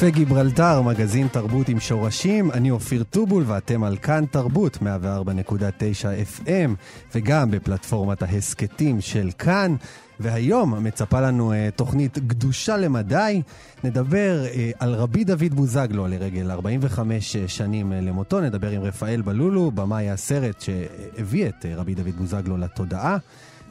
קפה גיברלטר, מגזין תרבות עם שורשים, אני אופיר טובול ואתם על כאן תרבות 104.9 FM וגם בפלטפורמת ההסכתים של כאן. והיום מצפה לנו uh, תוכנית גדושה למדי. נדבר uh, על רבי דוד בוזגלו לרגל 45 שנים uh, למותו. נדבר עם רפאל בלולו, במאי הסרט שהביא את uh, רבי דוד בוזגלו לתודעה.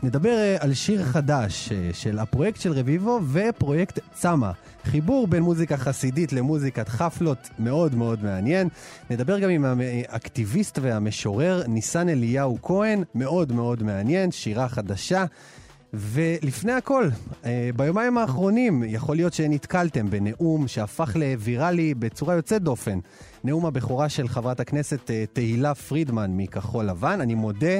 נדבר uh, על שיר חדש uh, של הפרויקט של רביבו ופרויקט צמא. חיבור בין מוזיקה חסידית למוזיקת חפלות מאוד מאוד מעניין. נדבר גם עם האקטיביסט והמשורר ניסן אליהו כהן, מאוד מאוד מעניין, שירה חדשה. ולפני הכל, אה, ביומיים האחרונים יכול להיות שנתקלתם בנאום שהפך לוויראלי בצורה יוצאת דופן. נאום הבכורה של חברת הכנסת אה, תהילה פרידמן מכחול לבן. אני מודה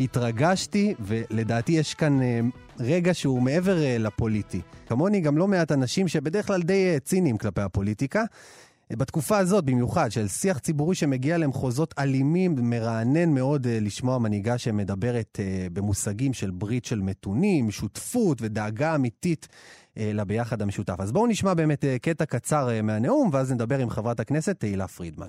התרגשתי, ולדעתי יש כאן אה, רגע שהוא מעבר אה, לפוליטי. כמוני גם לא מעט אנשים שבדרך כלל די אה, ציניים כלפי הפוליטיקה. בתקופה הזאת במיוחד, של שיח ציבורי שמגיע למחוזות אלימים, מרענן מאוד לשמוע מנהיגה שמדברת במושגים של ברית של מתונים, שותפות ודאגה אמיתית לביחד המשותף. אז בואו נשמע באמת קטע קצר מהנאום, ואז נדבר עם חברת הכנסת תהילה פרידמן.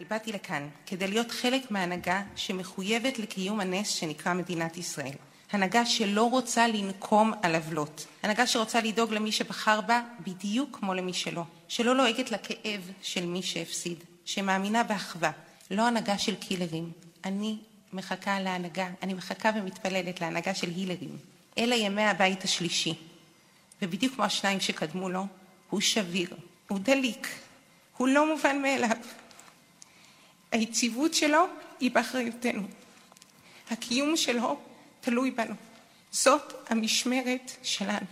באתי לכאן כדי להיות חלק מהנהגה שמחויבת לקיום הנס שנקרא מדינת ישראל. הנהגה שלא רוצה לנקום על עוולות. הנהגה שרוצה לדאוג למי שבחר בה בדיוק כמו למי שלא. שלא לועגת לכאב של מי שהפסיד. שמאמינה באחווה. לא הנהגה של קילרים. אני מחכה להנהגה, אני מחכה ומתפללת להנהגה של הילרים. אלה ימי הבית השלישי. ובדיוק כמו השניים שקדמו לו, הוא שביר, הוא דליק, הוא לא מובן מאליו. היציבות שלו היא באחריותנו. הקיום שלו תלוי בנו. זאת המשמרת שלנו.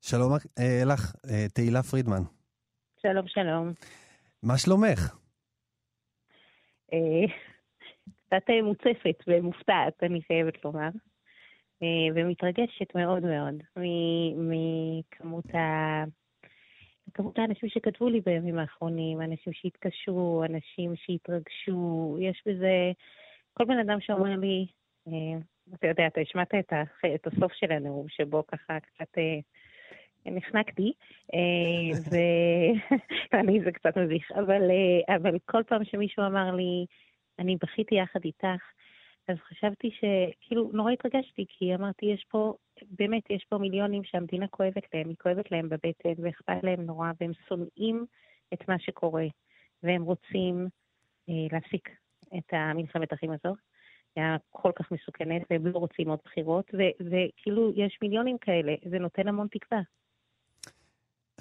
שלום אה, לך, אה, תהילה פרידמן. שלום, שלום. מה שלומך? אה, קצת מוצפת ומופתעת, אני חייבת לומר, ומתרגשת מאוד מאוד מכמות ה... כמות האנשים שכתבו לי בימים האחרונים, אנשים שהתקשרו, אנשים שהתרגשו, יש בזה... כל בן אדם שאומר לי, אה, אתה יודע, אתה השמעת את. את הסוף של הנאום, שבו ככה קצת אה, נחנקתי, אה, ואני, זה קצת מביך, אבל, אבל כל פעם שמישהו אמר לי, אני בכיתי יחד איתך, אז חשבתי שכאילו נורא התרגשתי, כי אמרתי, יש פה, באמת, יש פה מיליונים שהמדינה כואבת להם, היא כואבת להם בבטן, ואכפת להם נורא, והם שונאים את מה שקורה, והם רוצים אה, להפסיק את המלחמת אחים הזו. היה כל כך מסוכנת, והם לא רוצים עוד בחירות, וכאילו יש מיליונים כאלה, זה נותן המון תקווה.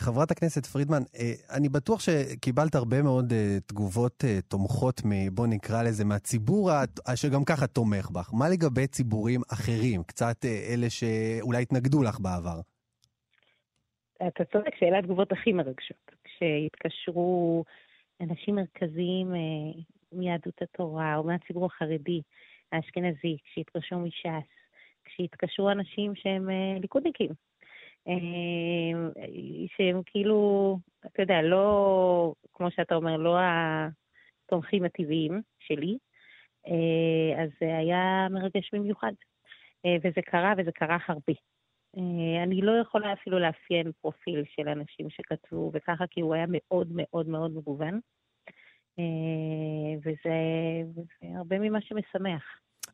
חברת הכנסת פרידמן, אה, אני בטוח שקיבלת הרבה מאוד אה, תגובות אה, תומכות, בוא נקרא לזה, מהציבור שגם ככה תומך בך. מה לגבי ציבורים אחרים, קצת אלה שאולי התנגדו לך בעבר? אתה צודק שאלה התגובות הכי מרגשות. כשהתקשרו אנשים מרכזיים מיהדות התורה או מהציבור החרדי, האשכנזי, כשהתקשרו מש"ס, כשהתקשרו אנשים שהם ליכודניקים, שהם כאילו, אתה יודע, לא, כמו שאתה אומר, לא התומכים הטבעיים שלי, אה, אז זה היה מרגש במיוחד. אה, וזה קרה, וזה קרה הרבה. אני לא יכולה אפילו לאפיין פרופיל של אנשים שכתבו וככה, כי הוא היה מאוד מאוד מאוד מגוון. וזה, וזה הרבה ממה שמשמח.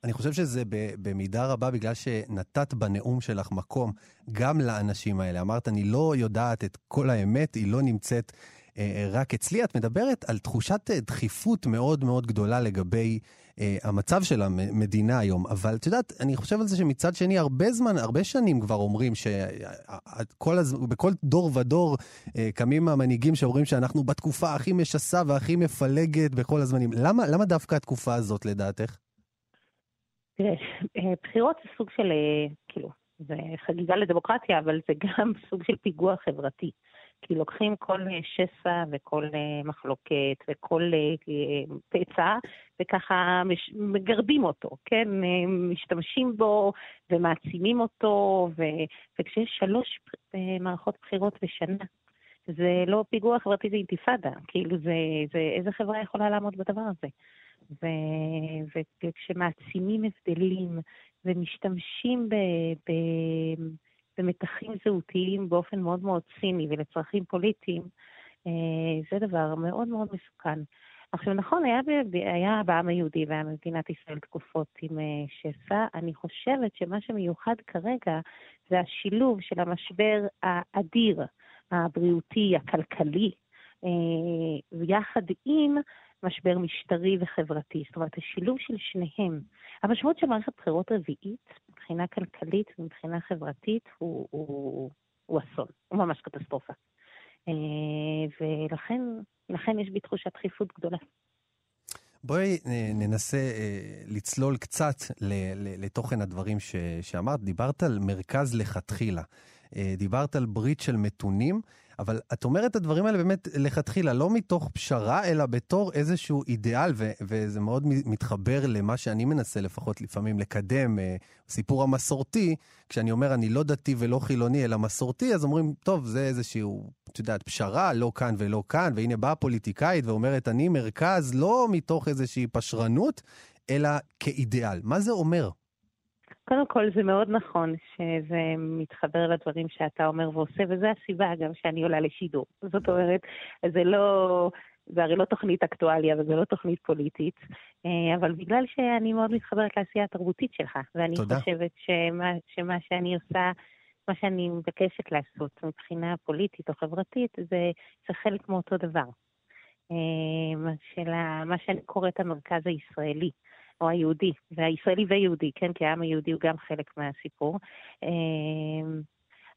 אני חושב שזה במידה רבה בגלל שנתת בנאום שלך מקום גם לאנשים האלה. אמרת, אני לא יודעת את כל האמת, היא לא נמצאת אה, רק אצלי. את מדברת על תחושת אה, דחיפות מאוד מאוד גדולה לגבי אה, המצב של המדינה היום. אבל את יודעת, אני חושב על זה שמצד שני, הרבה זמן, הרבה שנים כבר אומרים שבכל דור ודור אה, קמים המנהיגים שאומרים שאנחנו בתקופה הכי משסה והכי מפלגת בכל הזמנים. למה, למה דווקא התקופה הזאת, לדעתך? תראה, אה, בחירות זה סוג של, אה, כאילו, זה חגיגה לדמוקרטיה, אבל זה גם סוג של פיגוע חברתי. כי לוקחים כל אה, שסע וכל מחלוקת וכל פצע, וככה מגרדים אותו, כן? משתמשים בו ומעצימים אותו, ו... וכשיש שלוש מערכות בחירות בשנה, זה לא פיגוע חברתי, זה אינתיפאדה. כאילו, זה, זה, איזה חברה יכולה לעמוד בדבר הזה? ו, וכשמעצימים הבדלים ומשתמשים ב, ב, במתחים זהותיים באופן מאוד מאוד ציני ולצרכים פוליטיים, אה, זה דבר מאוד מאוד מסוכן. עכשיו, נכון, היה, היה בעם היהודי והיה במדינת ישראל תקופות עם אה, שסע. אני חושבת שמה שמיוחד כרגע זה השילוב של המשבר האדיר, הבריאותי, הכלכלי, אה, יחד עם משבר משטרי וחברתי. זאת אומרת, השילוב של שניהם. המשמעות של מערכת בחירות רביעית, מבחינה כלכלית ומבחינה חברתית, הוא, הוא, הוא אסון, הוא ממש קטסטרופה. אה, ולכן יש בי תחושת דחיפות גדולה. בואי אה, ננסה אה, לצלול קצת לתוכן הדברים שאמרת. דיברת על מרכז לכתחילה. דיברת על ברית של מתונים. אבל את אומרת את הדברים האלה באמת לכתחילה, לא מתוך פשרה, אלא בתור איזשהו אידיאל, ו- וזה מאוד מתחבר למה שאני מנסה לפחות לפעמים לקדם, אה, סיפור המסורתי, כשאני אומר אני לא דתי ולא חילוני, אלא מסורתי, אז אומרים, טוב, זה איזשהו, את יודעת, פשרה, לא כאן ולא כאן, והנה באה פוליטיקאית ואומרת, אני מרכז, לא מתוך איזושהי פשרנות, אלא כאידיאל. מה זה אומר? קודם כל, זה מאוד נכון שזה מתחבר לדברים שאתה אומר ועושה, וזו הסיבה גם שאני עולה לשידור. זאת אומרת, זה לא... זה הרי לא תוכנית אקטואליה וזה לא תוכנית פוליטית, אה, אבל בגלל שאני מאוד מתחברת לעשייה התרבותית שלך, ואני תודה. חושבת שמה, שמה שאני עושה, מה שאני מבקשת לעשות מבחינה פוליטית או חברתית, זה, זה חלק מאותו דבר. אה, של מה שאני קוראת המרכז הישראלי. או היהודי, והישראלי ויהודי, כן? כי העם היהודי הוא גם חלק מהסיפור. אמ,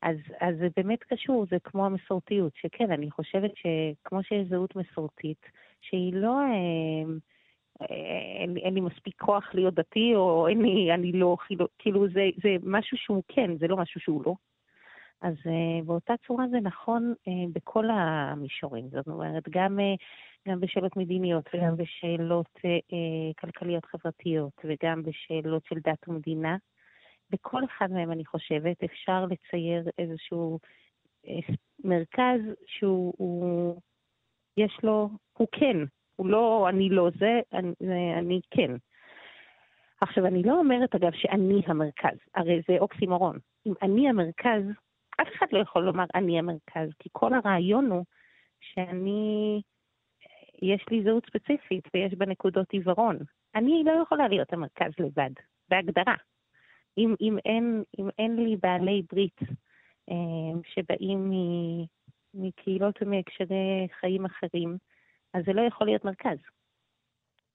אז, אז זה באמת קשור, זה כמו המסורתיות, שכן, אני חושבת שכמו שיש זהות מסורתית, שהיא לא... אמ, אין, אין לי מספיק כוח להיות דתי, או אין לי, אני לא, כאילו, כאילו זה, זה משהו שהוא כן, זה לא משהו שהוא לא. אז uh, באותה צורה זה נכון uh, בכל המישורים. זאת אומרת, גם uh, גם בשאלות מדיניות וגם בשאלות אה, אה, כלכליות חברתיות וגם בשאלות של דת ומדינה. בכל אחד מהם, אני חושבת, אפשר לצייר איזשהו אה, מרכז שהוא, הוא, יש לו, הוא כן, הוא לא אני לא זה, אני, אני כן. עכשיו, אני לא אומרת, אגב, שאני המרכז, הרי זה אוקסימורון. אם אני המרכז, אף אחד לא יכול לומר אני המרכז, כי כל הרעיון הוא שאני יש לי זהות ספציפית ויש בה נקודות עיוורון. אני לא יכולה להיות המרכז לבד, בהגדרה. אם, אם, אין, אם אין לי בעלי ברית אה, שבאים מקהילות ומהקשרי חיים אחרים, אז זה לא יכול להיות מרכז.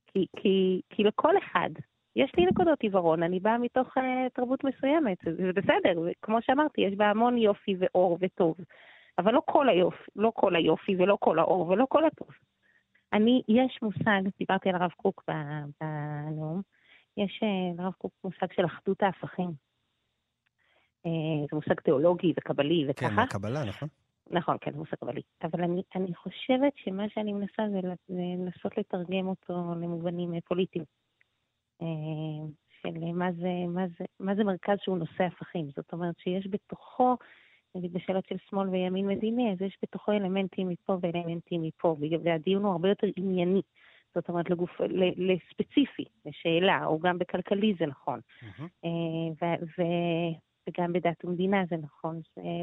כי, כי, כי לכל אחד יש לי נקודות עיוורון, אני באה מתוך uh, תרבות מסוימת, זה בסדר, כמו שאמרתי, יש בה המון יופי ואור וטוב, אבל לא כל היופי, לא כל היופי ולא כל האור ולא כל הטוב. אני, יש מושג, דיברתי על הרב קוק בנאום, יש אה, לרב קוק מושג של אחדות ההפכים. אה, זה מושג תיאולוגי וקבלי וככה. כן, הקבלה, נכון. נכון, כן, זה מושג קבלי. אבל אני, אני חושבת שמה שאני מנסה זה לנסות לתרגם אותו למובנים אה, פוליטיים. של מה זה, מה, זה, מה זה מרכז שהוא נושא הפכים. זאת אומרת שיש בתוכו נגיד בשאלות של שמאל וימין מדיני, אז יש בתוכו אלמנטים מפה ואלמנטים מפה, והדיון הוא הרבה יותר ענייני. זאת אומרת, לגוף, לספציפי, לשאלה, או גם בכלכלי זה נכון. Mm-hmm. ו, ו, וגם בדת ומדינה זה נכון.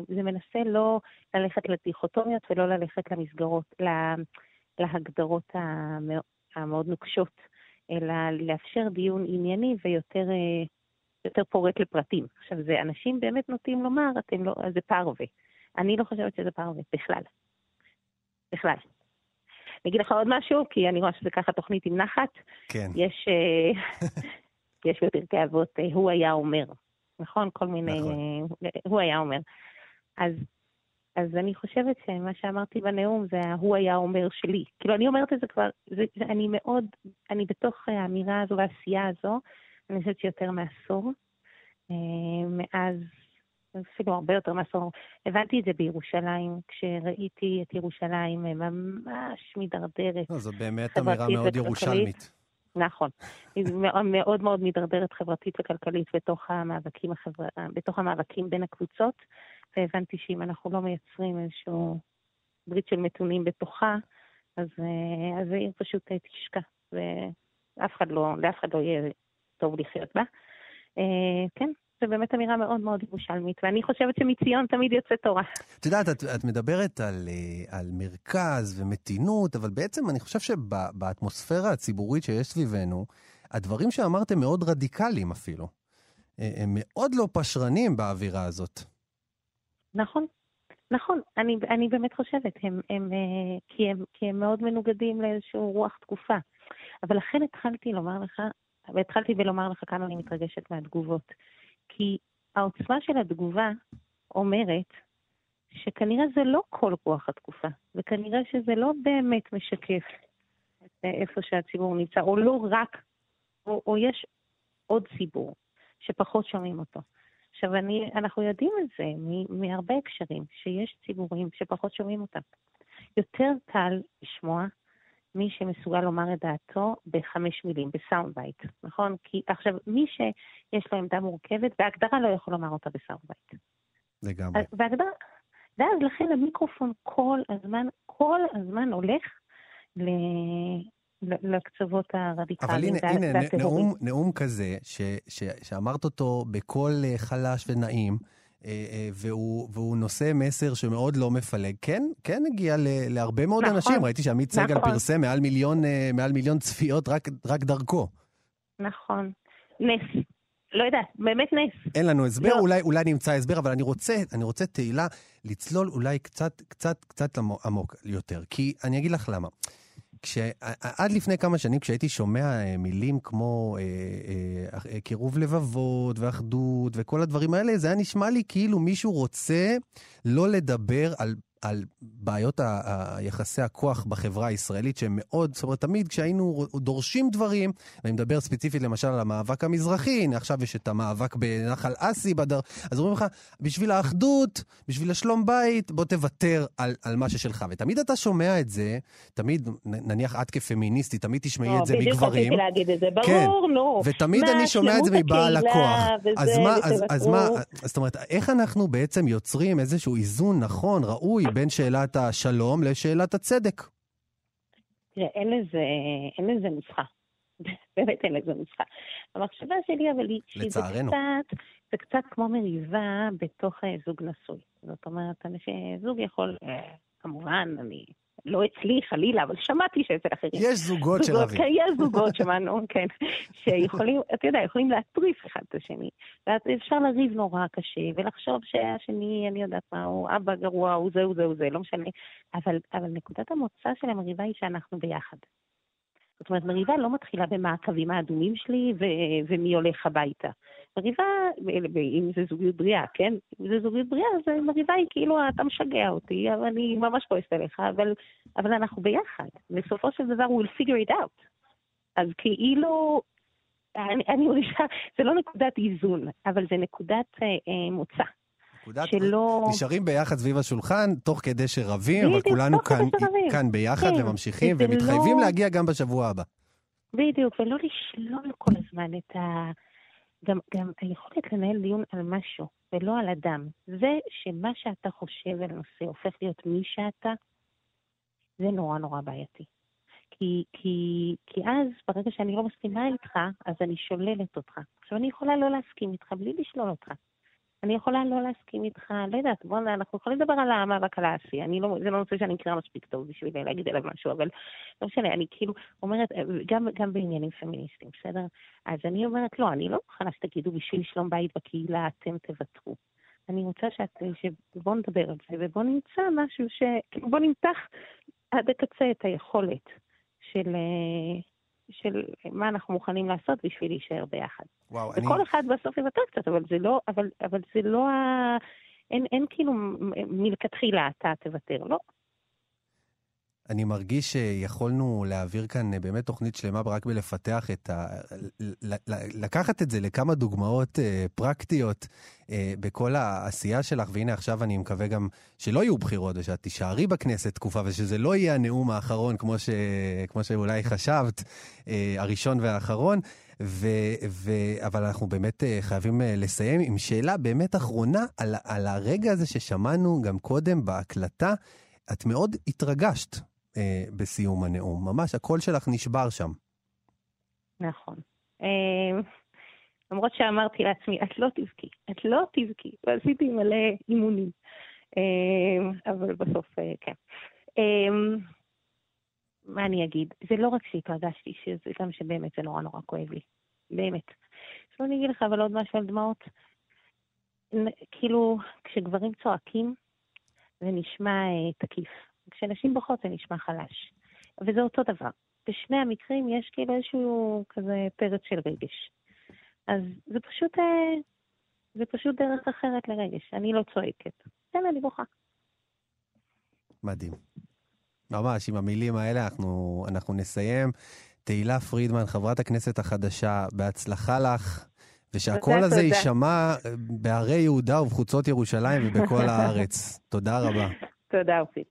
זה, מנסה לא ללכת לדיכוטומיות ולא ללכת למסגרות, לה, להגדרות המאוד נוקשות, אלא לאפשר דיון ענייני ויותר אה, יותר פורט לפרטים. עכשיו, זה אנשים באמת נוטים לומר, אתם לא, זה פרווה. אני לא חושבת שזה פרווה, בכלל. בכלל. אני אגיד לך עוד משהו, כי אני רואה שזה ככה תוכנית עם נחת. כן. יש, אה, יש בפרקי אבות, אה, הוא היה אומר, נכון? כל מיני... נכון. אה, הוא היה אומר. אז, אז אני חושבת שמה שאמרתי בנאום זה הוא היה אומר שלי. כאילו, אני אומרת את זה כבר, זה, אני מאוד, אני בתוך האמירה הזו והעשייה הזו, אני חושבת שיותר מעשור. אה, מאז, אפילו הרבה יותר מעשור, הבנתי את זה בירושלים, כשראיתי את ירושלים אה, ממש מידרדרת. לא, זו באמת אמירה מאוד. ירושלמית. נכון. היא מאוד מאוד מידרדרת חברתית וכלכלית בתוך המאבקים, החבר... בתוך המאבקים בין הקבוצות, והבנתי שאם אנחנו לא מייצרים איזשהו ברית של מתונים בתוכה, אז, אה, אז העיר פשוט תשקע, ואף אחד לא, לאף אחד לא יהיה טוב לחיות בה. אה, כן, זו באמת אמירה מאוד מאוד ירושלמית, ואני חושבת שמציון תמיד יוצא תורה. את יודעת, את, את מדברת על, אה, על מרכז ומתינות, אבל בעצם אני חושב שבאטמוספירה הציבורית שיש סביבנו, הדברים שאמרתם מאוד רדיקליים אפילו. אה, הם מאוד לא פשרנים באווירה הזאת. נכון, נכון, אני, אני באמת חושבת, הם, הם, כי, הם, כי הם מאוד מנוגדים לאיזשהו רוח תקופה. אבל לכן התחלתי לומר לך, והתחלתי בלומר לך כמה אני מתרגשת מהתגובות. כי העוצמה של התגובה אומרת שכנראה זה לא כל רוח התקופה, וכנראה שזה לא באמת משקף את איפה שהציבור נמצא, או לא רק, או, או יש עוד ציבור שפחות שומעים אותו. עכשיו, אני, אנחנו יודעים את זה מהרבה הקשרים, שיש ציבורים שפחות שומעים אותם. יותר קל לשמוע מי שמסוגל לומר את דעתו בחמש מילים, ב sound bite, נכון? כי עכשיו, מי שיש לו עמדה מורכבת, בהגדרה לא יכול לומר אותה ב sound bite. לגמרי. בהגדרה, ואז לכן המיקרופון כל הזמן, כל הזמן הולך ל... לקצוות הרדיקליים. אבל הנה, הנה. נאום, נאום כזה, ש, ש, שאמרת אותו בקול אה, חלש ונעים, והוא, והוא נושא מסר שמאוד לא מפלג, כן, כן הגיע ל, להרבה מאוד נכון, אנשים. ראיתי שעמית סגל נכון. פרסם מעל מיליון, אה, מעל מיליון צפיות רק, רק דרכו. נכון. נס. לא יודעת, באמת נס. אין לנו הסבר, לא. אולי, אולי נמצא הסבר, אבל אני רוצה, אני רוצה, תהילה, לצלול אולי קצת, קצת, קצת עמוק יותר. כי אני אגיד לך למה. כש, עד לפני כמה שנים, כשהייתי שומע אה, מילים כמו אה, אה, קירוב לבבות ואחדות וכל הדברים האלה, זה היה נשמע לי כאילו מישהו רוצה לא לדבר על... על בעיות ה- ה- יחסי הכוח בחברה הישראלית, שהם מאוד, זאת אומרת, תמיד כשהיינו דורשים דברים, ואני מדבר ספציפית למשל על המאבק המזרחי, הנה עכשיו יש את המאבק בנחל אסי, בדר... אז אומרים לך, בשביל האחדות, בשביל השלום בית, בוא תוותר על, על מה ששלך. ותמיד אתה שומע את זה, תמיד, נניח את כפמיניסטית, תמיד תשמעי את זה בדיוק מגברים. רציתי להגיד את זה, כן. ברור, נו. ותמיד מה, אני שומע את זה מבעל הכוח. וזה, אז מה, אז, אז מה. זאת אומרת, איך אנחנו בעצם יוצרים איזשהו איזון נכון, ראוי, בין שאלת השלום לשאלת הצדק? תראה, אין לזה, אין לזה נוסחה. באמת אין לזה נוסחה. המחשבה שלי, אבל היא, לצערנו. קצת, זה קצת כמו מריבה בתוך אה, זוג נשוי. זאת אומרת, זוג יכול, אה, כמובן, אני, לא אצלי חלילה, אבל שמעתי שאצל אחרים. יש זוגות שרבים. כן, יש זוגות שמענו, כן, שיכולים, אתה יודע, יכולים להטריף אחד את השני. ואז אפשר לריב נורא קשה, ולחשוב שהשני, אני יודעת מה, הוא אבא גרוע, הוא זה, הוא זה, הוא זה, לא משנה. אבל, אבל נקודת המוצא של המריבה היא שאנחנו ביחד. זאת אומרת, מריבה לא מתחילה במה הקווים האדומים שלי ו- ומי הולך הביתה. מריבה, אם זה זוגיות בריאה, כן? אם זה זוגיות בריאה, אז מריבה היא כאילו, אתה משגע אותי, אבל אני ממש כועסת עליך, אבל, אבל אנחנו ביחד. בסופו של דבר, we'll figure it out. אז כאילו, אני, אני מרגישה, זה לא נקודת איזון, אבל זה נקודת אה, אה, מוצא. נקודת- שלא... נשארים ביחד סביב השולחן, תוך כדי שרבים, אבל כולנו כאן. כאן ביחד כן, וממשיכים וזה ומתחייבים לא- להגיע גם בשבוע הבא. בדיוק, ולא לשלול כל הזמן את ה... גם, גם היכולת לנהל דיון על משהו, ולא על אדם. זה שמה שאתה חושב על נושא הופך להיות מי שאתה, זה נורא נורא בעייתי. כי, כי, כי אז, ברגע שאני לא מסכימה איתך, אז אני שוללת אותך. עכשיו, אני יכולה לא להסכים איתך בלי לשלול אותך. אני יכולה לא להסכים איתך, לא יודעת, בוא, אנחנו יכולים לדבר על המאבק על האסי. אני לא, זה לא נושא שאני מכירה מספיק טוב בשביל להגיד עליו משהו, אבל לא משנה, אני כאילו אומרת, גם, גם בעניינים פמיניסטיים, בסדר? אז אני אומרת, לא, אני לא מוכנה שתגידו בשביל שלום בית בקהילה אתם תוותרו. אני רוצה שאת, שבואו נדבר על זה, ובואו נמצא משהו ש... כאילו, בואו נמתח עד הקצה את היכולת של, אה, של מה אנחנו מוכנים לעשות בשביל להישאר ביחד. וואו, וכל אני... אחד בסוף יוותר קצת, אבל זה לא, אבל, אבל זה לא ה... אין, אין כאילו מלכתחילה אתה תוותר, לא. אני מרגיש שיכולנו להעביר כאן אה, באמת תוכנית שלמה רק בלפתח את ה... לקחת את זה לכמה דוגמאות אה, פרקטיות אה, בכל העשייה שלך, והנה עכשיו אני מקווה גם שלא יהיו בחירות ושאת תישארי בכנסת תקופה ושזה לא יהיה הנאום האחרון כמו, ש... כמו שאולי חשבת, הראשון והאחרון. ו, ו, אבל אנחנו באמת חייבים לסיים עם שאלה באמת אחרונה על, על הרגע הזה ששמענו גם קודם בהקלטה. את מאוד התרגשת אה, בסיום הנאום. ממש הקול שלך נשבר שם. נכון. אה, למרות שאמרתי לעצמי, את לא תבכי, את לא תבכי, ועשיתי מלא אימונים. אה, אבל בסוף, אה, כן. אה, מה אני אגיד? זה לא רק שהתרגשתי, שזה גם שבאמת זה נורא נורא כואב לי. באמת. עכשיו אני אגיד לך אבל עוד משהו על דמעות. כאילו, כשגברים צועקים, זה נשמע אה, תקיף. כשנשים בוכות זה נשמע חלש. וזה אותו דבר. בשני המקרים יש כאילו איזשהו כזה פרץ של רגש. אז זה פשוט, אה, זה פשוט דרך אחרת לרגש. אני לא צועקת. כן, אני בוכה. מדהים. ממש, עם המילים האלה אנחנו, אנחנו נסיים. תהילה פרידמן, חברת הכנסת החדשה, בהצלחה לך, ושהקול הזה יישמע בהרי יהודה ובחוצות ירושלים ובכל הארץ. תודה רבה. תודה, אופי.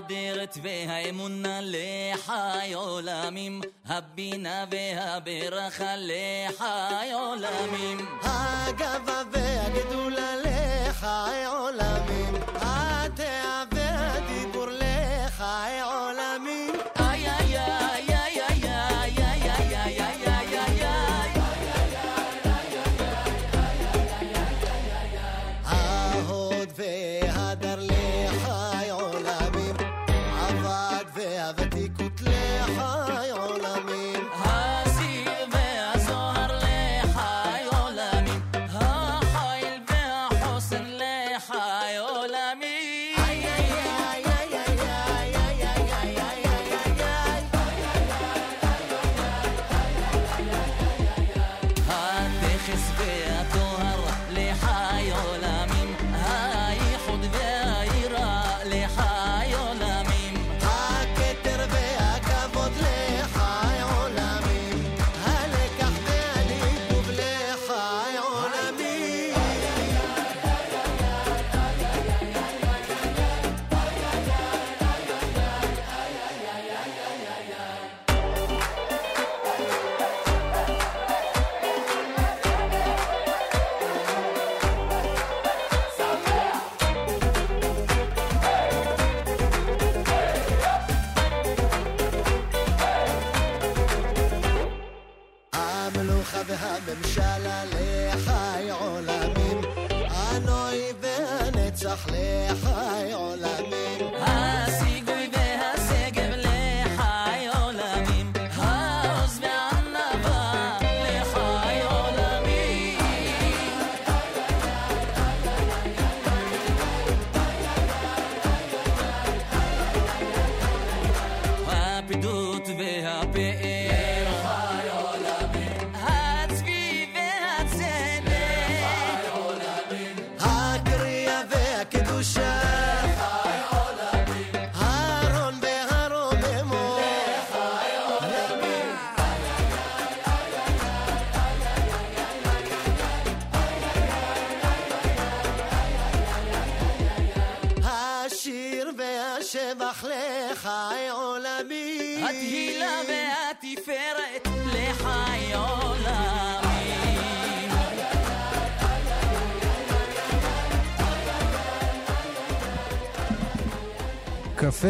האדרת והאמונה לחי עולמים, הבינה והברכה לחי עולמים. הגבה והגדולה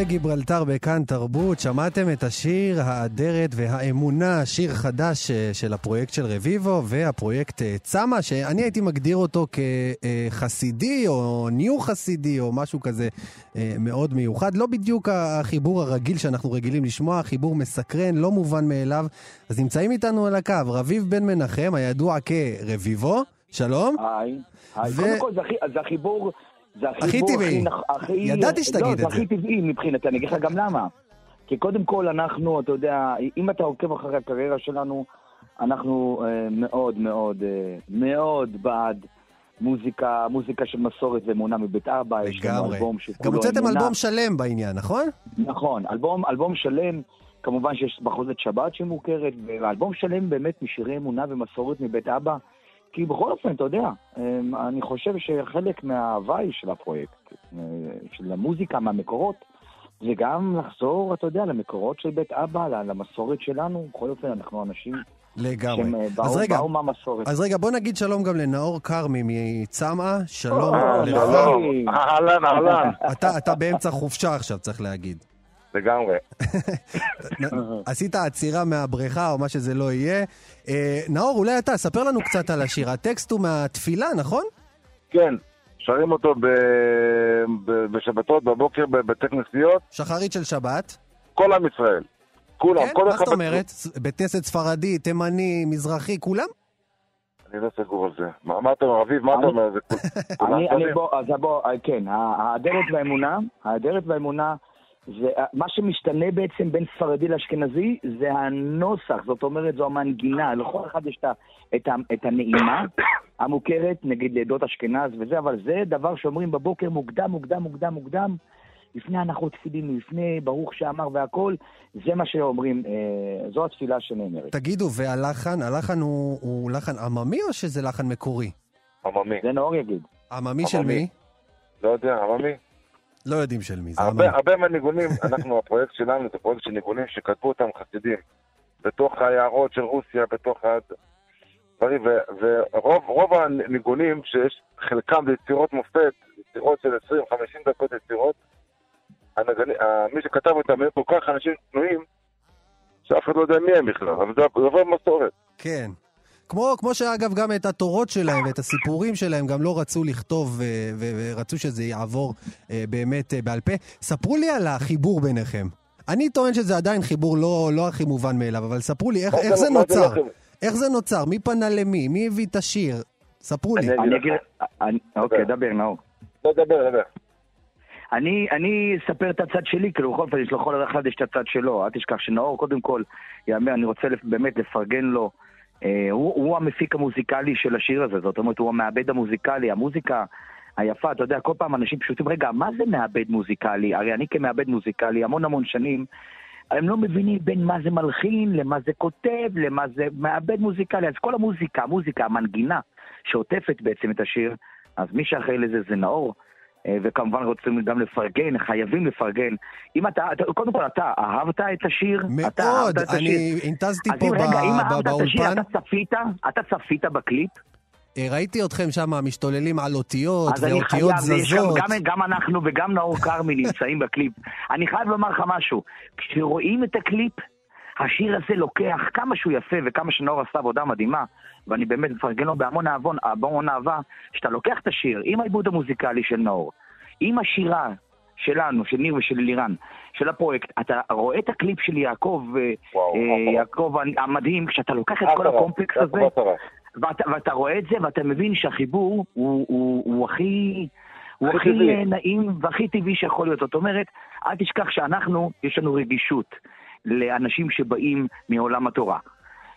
קפה גיברלטר בכאן תרבות, שמעתם את השיר האדרת והאמונה, שיר חדש אה, של הפרויקט של רביבו והפרויקט אה, צמא, שאני הייתי מגדיר אותו כחסידי או ניו חסידי או משהו כזה אה, מאוד מיוחד. לא בדיוק החיבור הרגיל שאנחנו רגילים לשמוע, חיבור מסקרן, לא מובן מאליו. אז נמצאים איתנו על הקו רביב בן מנחם, הידוע כרביבו, שלום. היי, היי. ו... קודם כל זה החיבור... זה הכי טבעי. הכי, ידעתי שתגיד לא, את זה. זה הכי טבעי מבחינתי, אני אגיד לך גם למה. כי קודם כל אנחנו, אתה יודע, אם אתה עוקב אחרי הקריירה שלנו, אנחנו אה, מאוד מאוד אה, מאוד בעד מוזיקה, מוזיקה של מסורת ואמונה מבית אבא. לגמרי. גם הוצאתם אלבום שלם בעניין, נכון? נכון, אלבום, אלבום שלם. כמובן שיש בחוזת שבת שמוכרת, ואלבום שלם באמת משירי אמונה ומסורת מבית אבא. כי בכל אופן, אתה יודע, אמ, אני חושב שחלק מההוואי של הפרויקט, אה, של המוזיקה מהמקורות, זה גם לחזור, אתה יודע, למקורות של בית אבא, למסורת שלנו. בכל אופן, אנחנו אנשים לגמרי. שהם אה, באו, אז רגע, באו מהמסורת. אז רגע, בוא נגיד שלום גם לנאור כרמי מצמאה. שלום לך. אהלן, אהלן. אתה באמצע חופשה עכשיו, צריך להגיד. לגמרי. עשית עצירה מהבריכה או מה שזה לא יהיה. אה, נאור, אולי אתה, ספר לנו קצת על השיר. הטקסט הוא מהתפילה, נכון? כן, שרים אותו בשבתות, בבוקר, בבתי כנסיות. שחרית של שבת. כל עם ישראל. כולם, כן? כל אחד... מה זאת אומרת? בית כנסת ספרדי, תימני, מזרחי, כולם? אני לא סגור על זה. מה אתה אומר, אביב, מה אתה אומר? אני, בוא, אז בוא, כן, האדרת והאמונה, האדרת והאמונה... מה שמשתנה בעצם בין ספרדי לאשכנזי זה הנוסח, זאת אומרת זו המנגינה, לכל אחד יש את, ה, את הנעימה המוכרת נגד לעדות אשכנז וזה, אבל זה דבר שאומרים בבוקר מוקדם, מוקדם, מוקדם, מוקדם, לפני הנחות תפילין, לפני ברוך שאמר והכל, זה מה שאומרים, אה, זו התפילה שנאמרת. תגידו, והלחן, הלחן הוא, הוא לחן עממי או שזה לחן מקורי? עממי. זה נאור יגיד. עממי של מי? לא יודע, עממי. לא יודעים של מי זה. הרבה, הרבה מהניגונים, אנחנו, הפרויקט שלנו זה פרויקט של ניגונים שכתבו אותם חסידים. בתוך היערות של רוסיה, בתוך הדברים, ורוב הניגונים שיש, חלקם זה יצירות מופת, יצירות של 20-50 דקות יצירות, הנגני, מי שכתב אותם היו כל כך אנשים פנויים, שאף אחד לא יודע מי הם בכלל, אבל זה עובר מסורת. כן. כמו, כמו שאגב גם את התורות שלהם ואת הסיפורים שלהם גם לא רצו לכתוב ורצו שזה יעבור אה, באמת אה, בעל פה. ספרו לי על החיבור ביניכם. אני טוען שזה עדיין חיבור לא, לא הכי מובן מאליו, אבל ספרו לי איך, איך זה נוצר. איך זה נוצר? מי פנה למי? מי הביא את השיר? ספרו לי. אני אגיד... אוקיי, דבר, נאור. לא, דבר, דבר. אני, אני אספר את הצד שלי, כאילו בכל אופן, לכל אחד יש את הצד שלו. אל תשכח שנאור, קודם כל, יאמר, אני רוצה באמת לפרגן לו אה, הוא, הוא המפיק המוזיקלי של השיר הזה, זאת אומרת, הוא המעבד המוזיקלי, המוזיקה היפה, אתה יודע, כל פעם אנשים פשוטים, רגע, מה זה מעבד מוזיקלי? הרי אני כמעבד מוזיקלי, המון המון שנים, הם לא מבינים בין מה זה מלחין, למה זה כותב, למה זה מעבד מוזיקלי. אז כל המוזיקה, המוזיקה, המנגינה שעוטפת בעצם את השיר, אז מי שאחראי לזה זה נאור. אה, וכמובן רוצים גם לפרגן, חייבים לפרגן. אם אתה, קודם כל, אתה אהבת את השיר? מאוד, אני הנטזתי פה באולפן. רגע, אם אהבת את השיר, אתה צפית? אתה צפית בקליפ? אה, ראיתי אתכם שם משתוללים על אותיות ואותיות זזות. גם, גם אנחנו וגם נאור כרמי נמצאים בקליפ. אני חייב לומר לך משהו, כשרואים את הקליפ, השיר הזה לוקח כמה שהוא יפה וכמה שנאור עשה עבודה מדהימה, ואני באמת מפרגן לו בהמון אהבון, בהמון אהבה, שאתה לוקח את השיר עם העיבוד המוזיקלי של נאור, עם השירה שלנו, של ניר ושל לירן, של הפרויקט, אתה רואה את הקליפ של יעקב, אה, וואו, אה, יעקב המדהים, כשאתה לוקח את כל הקומפלקס הזה, ואתה, ואתה רואה את זה ואתה מבין שהחיבור הוא, הוא, הוא הכי... הוא הכי נעים והכי טבעי שיכול להיות. זאת אומרת, אל תשכח שאנחנו, יש לנו רגישות. לאנשים שבאים מעולם התורה.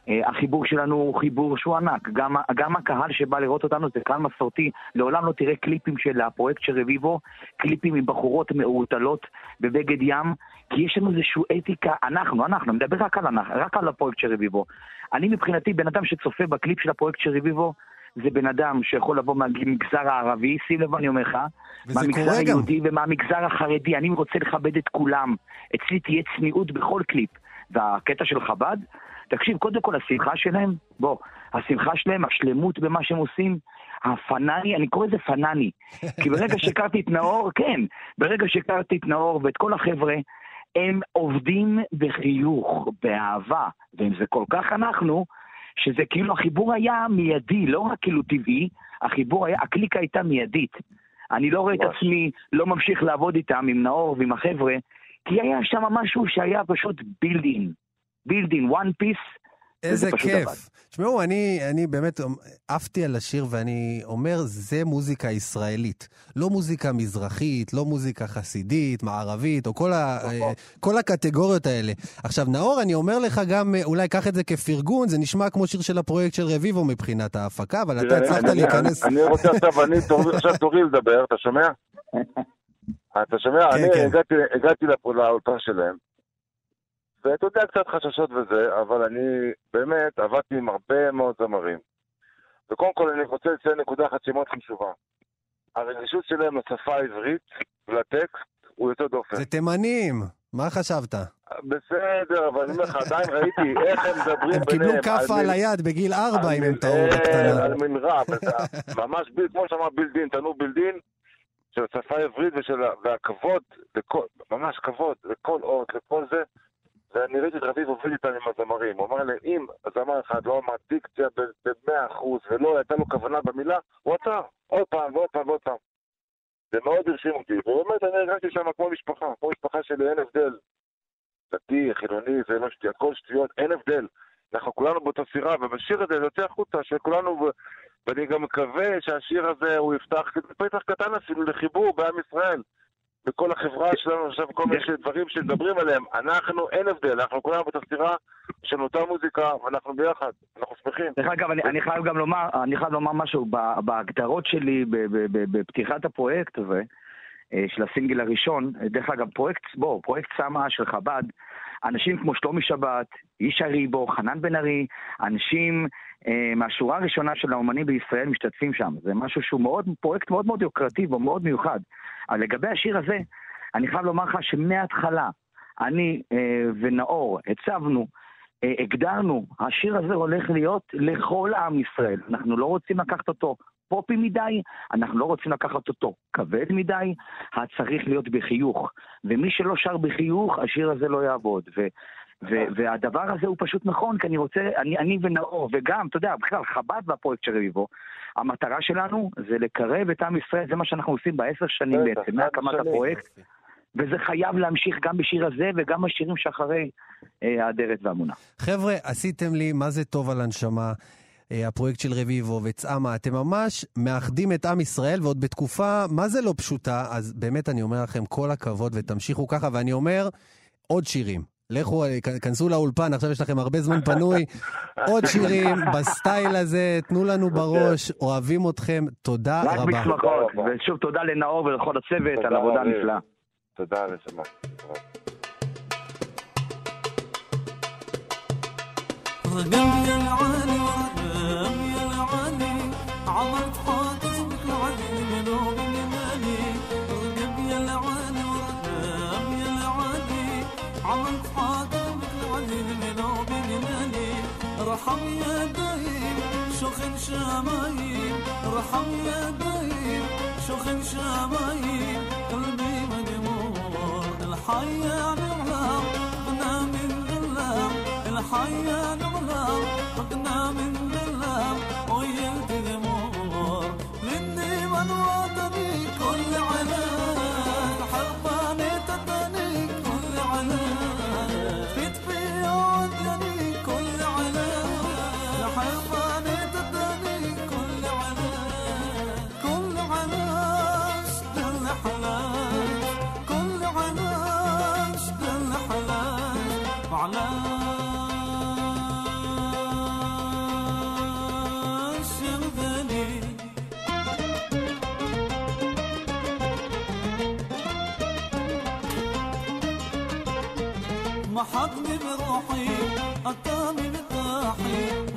Uh, החיבור שלנו הוא חיבור שהוא ענק. גם, גם הקהל שבא לראות אותנו זה קהל מסורתי. לעולם לא תראה קליפים של הפרויקט של רביבו, קליפים עם בחורות מעורטלות בבגד ים, כי יש לנו איזושהי אתיקה, אנחנו, אנחנו, מדבר רק על, רק על הפרויקט של רביבו. אני מבחינתי, בן אדם שצופה בקליפ של הפרויקט של רביבו, זה בן אדם שיכול לבוא מהמגזר הערבי, שים לב אני אומר לך, מהמגזר היהודי גם. ומהמגזר החרדי, אני רוצה לכבד את כולם. אצלי תהיה צניעות בכל קליפ. והקטע של חב"ד, תקשיב, קודם כל השמחה שלהם, בוא, השמחה שלהם, השלמות במה שהם עושים, הפניני, אני קורא לזה פניני. כי ברגע שהכרתי את נאור, כן, ברגע שהכרתי את נאור ואת כל החבר'ה, הם עובדים בחיוך, באהבה, וזה כל כך אנחנו, שזה כאילו החיבור היה מיידי, לא רק כאילו טבעי, החיבור היה, הקליקה הייתה מיידית. אני לא רואה את עצמי לא ממשיך לעבוד איתם, עם נאור ועם החבר'ה, כי היה שם משהו שהיה פשוט בילדין. בילדין, one piece, איזה כיף. תשמעו, אני, אני באמת עפתי על השיר ואני אומר, זה מוזיקה ישראלית. לא מוזיקה מזרחית, לא מוזיקה חסידית, מערבית, או כל, ה, נכון. כל הקטגוריות האלה. עכשיו, נאור, אני אומר לך גם, אולי קח את זה כפרגון, זה נשמע כמו שיר של הפרויקט של רביבו מבחינת ההפקה, אבל אתה הצלחת להיכנס... אני רוצה עכשיו, אני עכשיו תורי לדבר, אתה שומע? אתה שומע? כן, אני כן. הגעתי לאולפן שלהם. ואתה יודע, קצת חששות וזה, אבל אני באמת עבדתי עם הרבה מאוד זמרים. וקודם כל אני רוצה לציין נקודה אחת שהיא מאוד חשובה. הרגישות שלהם לשפה העברית ולטקסט הוא יותר דופן. זה תימנים, מה חשבת? בסדר, אבל אני אומר לך, עדיין ראיתי איך הם מדברים ביניהם. הם קיבלו כאפה על היד בגיל ארבע אם הם טעו בקטנה. על מנרה, ממש, כמו שאמר בילדין, תנו בילדין, של השפה העברית והכבוד, ממש כבוד לכל אות, לכל זה. ואני ראיתי את רביב עובד איתם עם הזמרים. הוא אמר להם, אם הזמר אחד לא אמר דיקציה ב-100% ולא הייתה לו כוונה במילה, הוא עצר עוד פעם ועוד פעם ועוד פעם. זה מאוד הרשים אותי, ובאמת אני הרגשתי שם כמו משפחה, כמו משפחה שלי, אין הבדל. דתי, חילוני, זה לא שטויות, הכל שטויות, אין הבדל. אנחנו כולנו באותה סירה, ובשיר הזה זה יוצא החוצה, שכולנו, ואני גם מקווה שהשיר הזה הוא יפתח פתח קטן אפילו לחיבור בעם ישראל. בכל החברה שלנו עכשיו כל מיני דברים שמדברים עליהם. אנחנו, אין הבדל, אנחנו כולנו בתסתירה של אותה מוזיקה, ואנחנו ביחד, אנחנו שמחים. דרך אגב, אני, אני חייב גם לומר, אני חייב לומר משהו, בהגדרות שלי, בפתיחת הפרויקט הזה, אה, של הסינגל הראשון, דרך אגב, פרויקט, בוא, פרויקט סמה של חב"ד, אנשים כמו שלומי שבת, איש הריבו, חנן בן ארי, אנשים אה, מהשורה הראשונה של האומנים בישראל משתתפים שם. זה משהו שהוא מאוד, פרויקט מאוד מאוד יוקרתי ומאוד מיוחד. אבל לגבי השיר הזה, אני חייב לומר לך שמההתחלה, אני אה, ונאור הצבנו, אה, הגדרנו, השיר הזה הולך להיות לכל עם ישראל. אנחנו לא רוצים לקחת אותו פופי מדי, אנחנו לא רוצים לקחת אותו כבד מדי, צריך להיות בחיוך. ומי שלא שר בחיוך, השיר הזה לא יעבוד. ו... ו- והדבר הזה הוא פשוט נכון, כי אני רוצה, אני, אני ונאור, וגם, אתה יודע, בכלל, חב"ד והפרויקט של רביבו, המטרה שלנו זה לקרב את עם ישראל, זה מה שאנחנו עושים בעשר שנים בעצם, מהקמת הפרויקט, וזה חייב להמשיך גם בשיר הזה וגם בשירים שאחרי אה, האדרת והמונה. חבר'ה, עשיתם לי מה זה טוב על הנשמה. אה, הפרויקט של רביבו וצאמה, אתם ממש מאחדים את עם ישראל, ועוד בתקופה, מה זה לא פשוטה, אז באמת אני אומר לכם כל הכבוד ותמשיכו ככה, ואני אומר, עוד שירים. לכו, כנסו לאולפן, עכשיו יש לכם הרבה זמן פנוי. עוד שירים בסטייל הזה, תנו לנו בראש, אוהבים אתכם, תודה רבה. רק בשמחות, ושוב תודה לנאור ולכל הצוות על עבודה נפלאה. תודה, נשמה. رحم يا دايم شخن شمايم رحم يا دايم شخن شمايم قلبي مجمور الحياة نغلى بنا من الله الحياة نغلى بنا من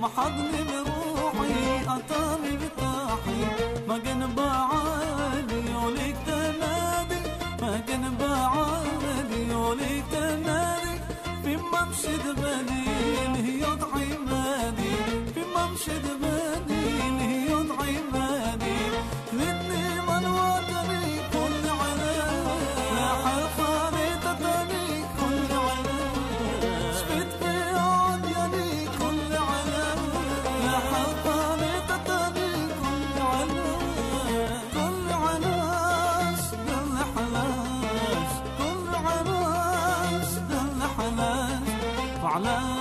محضني بروحي أطاري بطاحي ما جنب عالي وليك تنادي. ما وليك تنادي. في ممشي دبالي هي عمادي في ممشي دبالي حلاش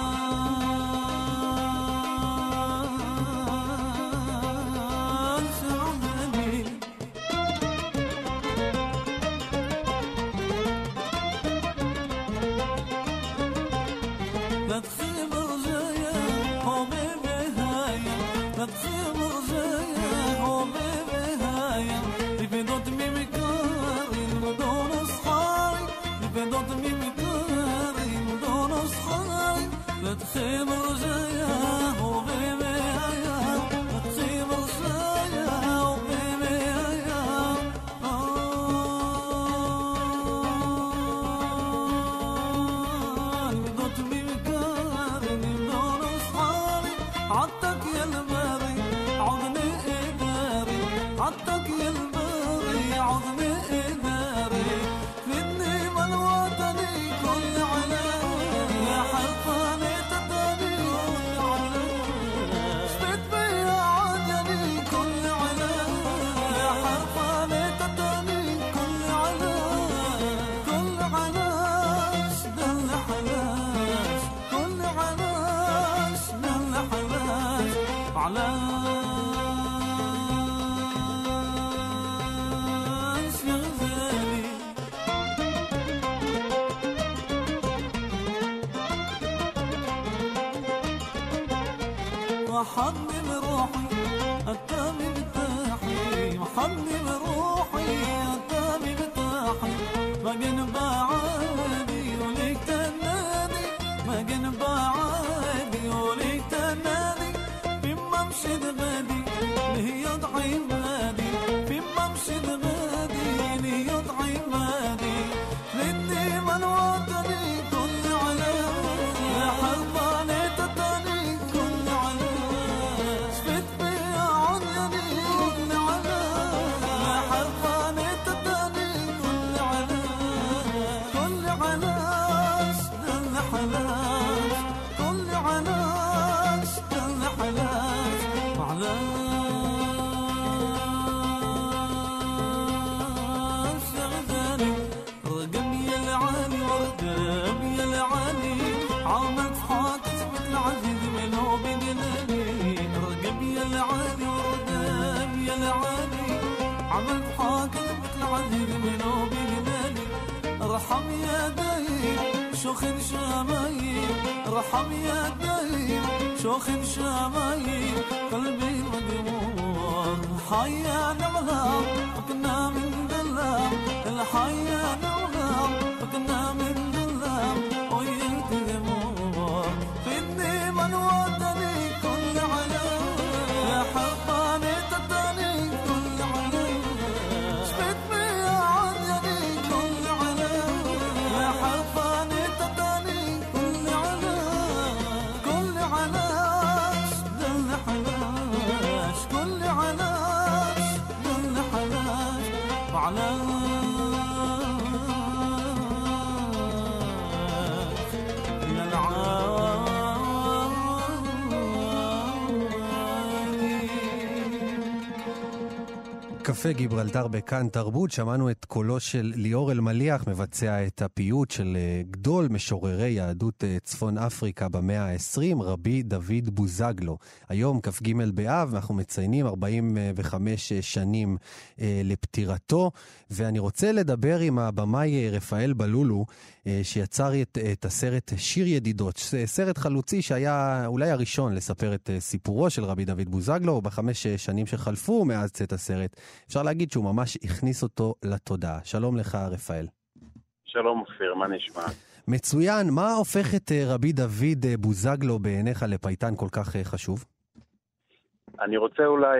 ارحم يا دايم شو خن شمايم ارحم يا دايم شو خن شمايم قلبي مدموع. حيا نوهام فكنا من ظلام الحيا نوهام فكنا من ظلام ويك دموع في النيم קפה גיברלטר בכאן תרבות, שמענו את קולו של ליאור אלמליח, מבצע את הפיוט של אה, גדול משוררי יהדות אה, צפון אפריקה במאה ה-20, רבי דוד בוזגלו. היום, כ"ג באב, אנחנו מציינים 45 שנים אה, לפטירתו, ואני רוצה לדבר עם הבמאי רפאל בלולו, שיצר את, את הסרט שיר ידידות, סרט חלוצי שהיה אולי הראשון לספר את אה, סיפורו של רבי דוד בוזגלו בחמש אה, שנים שחלפו מאז צאת הסרט. אפשר להגיד שהוא ממש הכניס אותו לתודעה. שלום לך, רפאל. שלום אופיר, מה נשמע? מצוין, מה הופך את אה, רבי דוד אה, בוזגלו בעיניך לפייטן כל כך אה, חשוב? אני רוצה אולי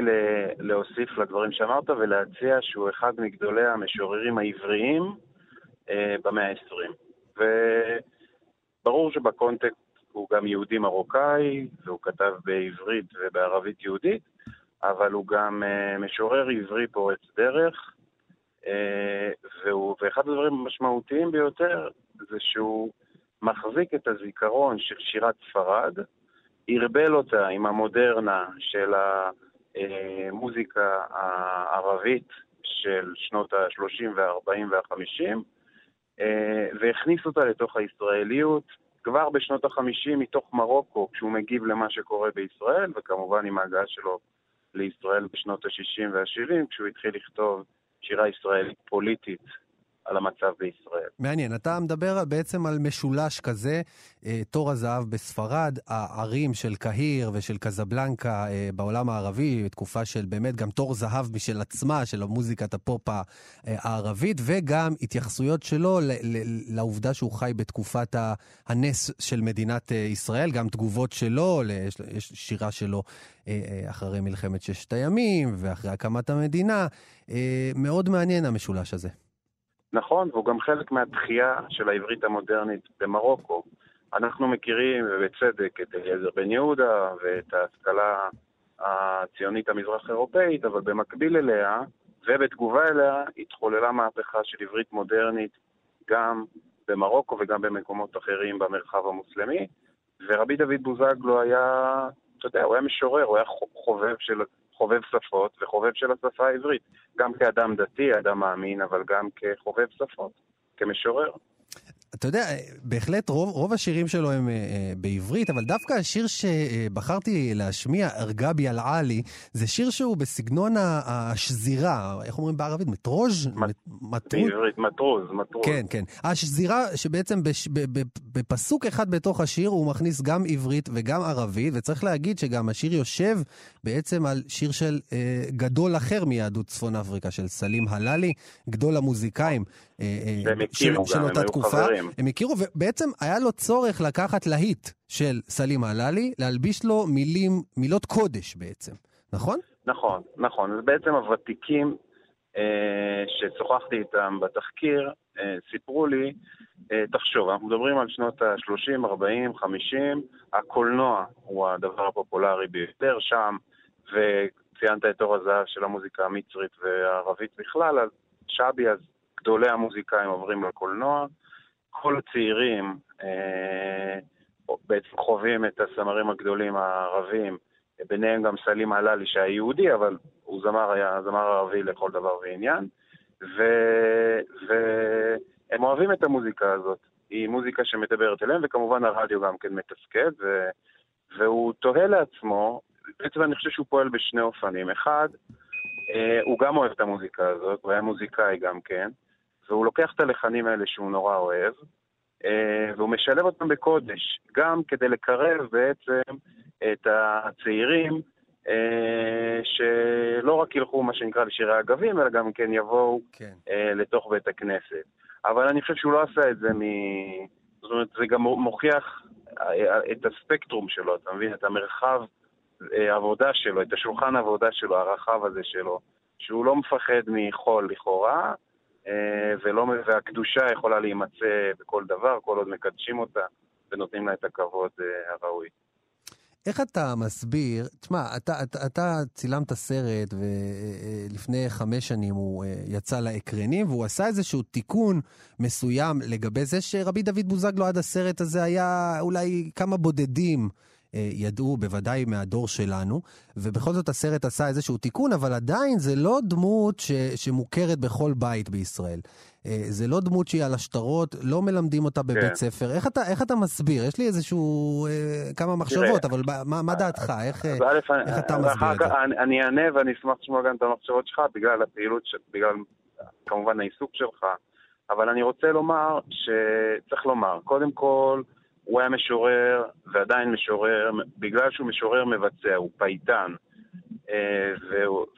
להוסיף לדברים שאמרת ולהציע שהוא אחד מגדולי המשוררים העבריים אה, במאה ה-20. ברור שבקונטקסט הוא גם יהודי מרוקאי, והוא כתב בעברית ובערבית יהודית, אבל הוא גם uh, משורר עברי פורץ דרך, uh, והוא, ואחד הדברים המשמעותיים ביותר זה שהוא מחזיק את הזיכרון של שירת ספרד, ערבל אותה עם המודרנה של המוזיקה הערבית של שנות ה-30 וה-40 וה-50, והכניס אותה לתוך הישראליות כבר בשנות ה-50 מתוך מרוקו, כשהוא מגיב למה שקורה בישראל, וכמובן עם ההגעה שלו לישראל בשנות ה-60 וה-70, כשהוא התחיל לכתוב שירה ישראלית פוליטית על המצב בישראל. מעניין, אתה מדבר בעצם על משולש כזה, אה, תור הזהב בספרד, הערים של קהיר ושל קזבלנקה אה, בעולם הערבי, תקופה של באמת גם תור זהב משל עצמה, של מוזיקת הפופ אה, הערבית, וגם התייחסויות שלו לעובדה שהוא חי בתקופת הנס של מדינת ישראל, גם תגובות שלו, יש שירה שלו אחרי מלחמת ששת הימים ואחרי הקמת המדינה. מאוד מעניין המשולש הזה. נכון, והוא גם חלק מהתחייה של העברית המודרנית במרוקו. אנחנו מכירים, ובצדק, את אליעזר בן יהודה ואת ההשכלה הציונית המזרח-אירופאית, אבל במקביל אליה, ובתגובה אליה, התחוללה מהפכה של עברית מודרנית גם במרוקו וגם במקומות אחרים במרחב המוסלמי. ורבי דוד בוזגלו היה, אתה יודע, הוא היה משורר, הוא היה חובב של חובב שפות וחובב של השפה העברית. גם כאדם דתי, אדם מאמין, אבל גם כחובב שפות, כמשורר. אתה יודע, בהחלט רוב, רוב השירים שלו הם אה, בעברית, אבל דווקא השיר שבחרתי להשמיע, ארגבי אל-עלי, זה שיר שהוא בסגנון השזירה, איך אומרים בערבית? מטרוז'? מטרוז? בעברית, מטרוז, מטרוז. כן, כן. השזירה שבעצם בש, ב, ב, בפסוק אחד בתוך השיר הוא מכניס גם עברית וגם ערבית, וצריך להגיד שגם השיר יושב בעצם על שיר של אה, גדול אחר מיהדות צפון אפריקה, של סלים הללי, גדול המוזיקאים. אה, אה, של, של אותה תקופה. חברים. הם הכירו, ובעצם היה לו צורך לקחת להיט של סלים הללי, להלביש לו מילים, מילות קודש בעצם, נכון? נכון, נכון. אז בעצם הוותיקים אה, ששוחחתי איתם בתחקיר, אה, סיפרו לי, אה, תחשוב, אנחנו מדברים על שנות ה-30, 40, 50, הקולנוע הוא הדבר הפופולרי ביותר שם, וציינת את אור הזהב של המוזיקה המצרית והערבית בכלל, אז שבי, אז גדולי המוזיקאים עוברים לקולנוע. כל הצעירים אה, בעצם חווים את הזמרים הגדולים הערבים, ביניהם גם סלים הללי שהיה יהודי, אבל הוא זמר, היה זמר ערבי לכל דבר ועניין, והם אוהבים את המוזיקה הזאת. היא מוזיקה שמדברת אליהם, וכמובן הרדיו גם כן מתפקד, ו, והוא תוהה לעצמו, בעצם אני חושב שהוא פועל בשני אופנים. אחד, אה, הוא גם אוהב את המוזיקה הזאת, הוא היה מוזיקאי גם כן, והוא לוקח את הלחנים האלה שהוא נורא אוהב, אה, והוא משלב אותם בקודש, גם כדי לקרב בעצם את הצעירים אה, שלא רק ילכו, מה שנקרא, לשירי אגבים, אלא גם כן יבואו כן. אה, לתוך בית הכנסת. אבל אני חושב שהוא לא עשה את זה מ... זאת אומרת, זה גם מוכיח את הספקטרום שלו, אתה מבין? את המרחב העבודה שלו, את השולחן העבודה שלו, הרחב הזה שלו, שהוא לא מפחד מחול לכאורה, ולא, והקדושה יכולה להימצא בכל דבר, כל עוד מקדשים אותה ונותנים לה את הכבוד אה, הראוי. איך אתה מסביר, תשמע, אתה, אתה, אתה צילמת סרט ולפני חמש שנים הוא אה, יצא לאקרנים והוא עשה איזשהו תיקון מסוים לגבי זה שרבי דוד בוזגלו עד הסרט הזה היה אולי כמה בודדים אה, ידעו, בוודאי מהדור שלנו, ובכל זאת הסרט עשה איזשהו תיקון, אבל עדיין זה לא דמות ש, שמוכרת בכל בית בישראל. אה, זה לא דמות שהיא על השטרות, לא מלמדים אותה בבית כן. ספר. איך אתה, איך אתה מסביר? יש לי איזשהו, אה, כמה מחשבות, תראה, אבל מה, מה דעתך? איך, איך אני, אתה מסביר את זה? אני, אני אענה ואני אשמח לשמוע גם את המחשבות שלך, בגלל הפעילות, ש... בגלל כמובן העיסוק שלך. אבל אני רוצה לומר שצריך לומר, קודם כל, הוא היה משורר ועדיין משורר, בגלל שהוא משורר מבצע, הוא פייטן. אה,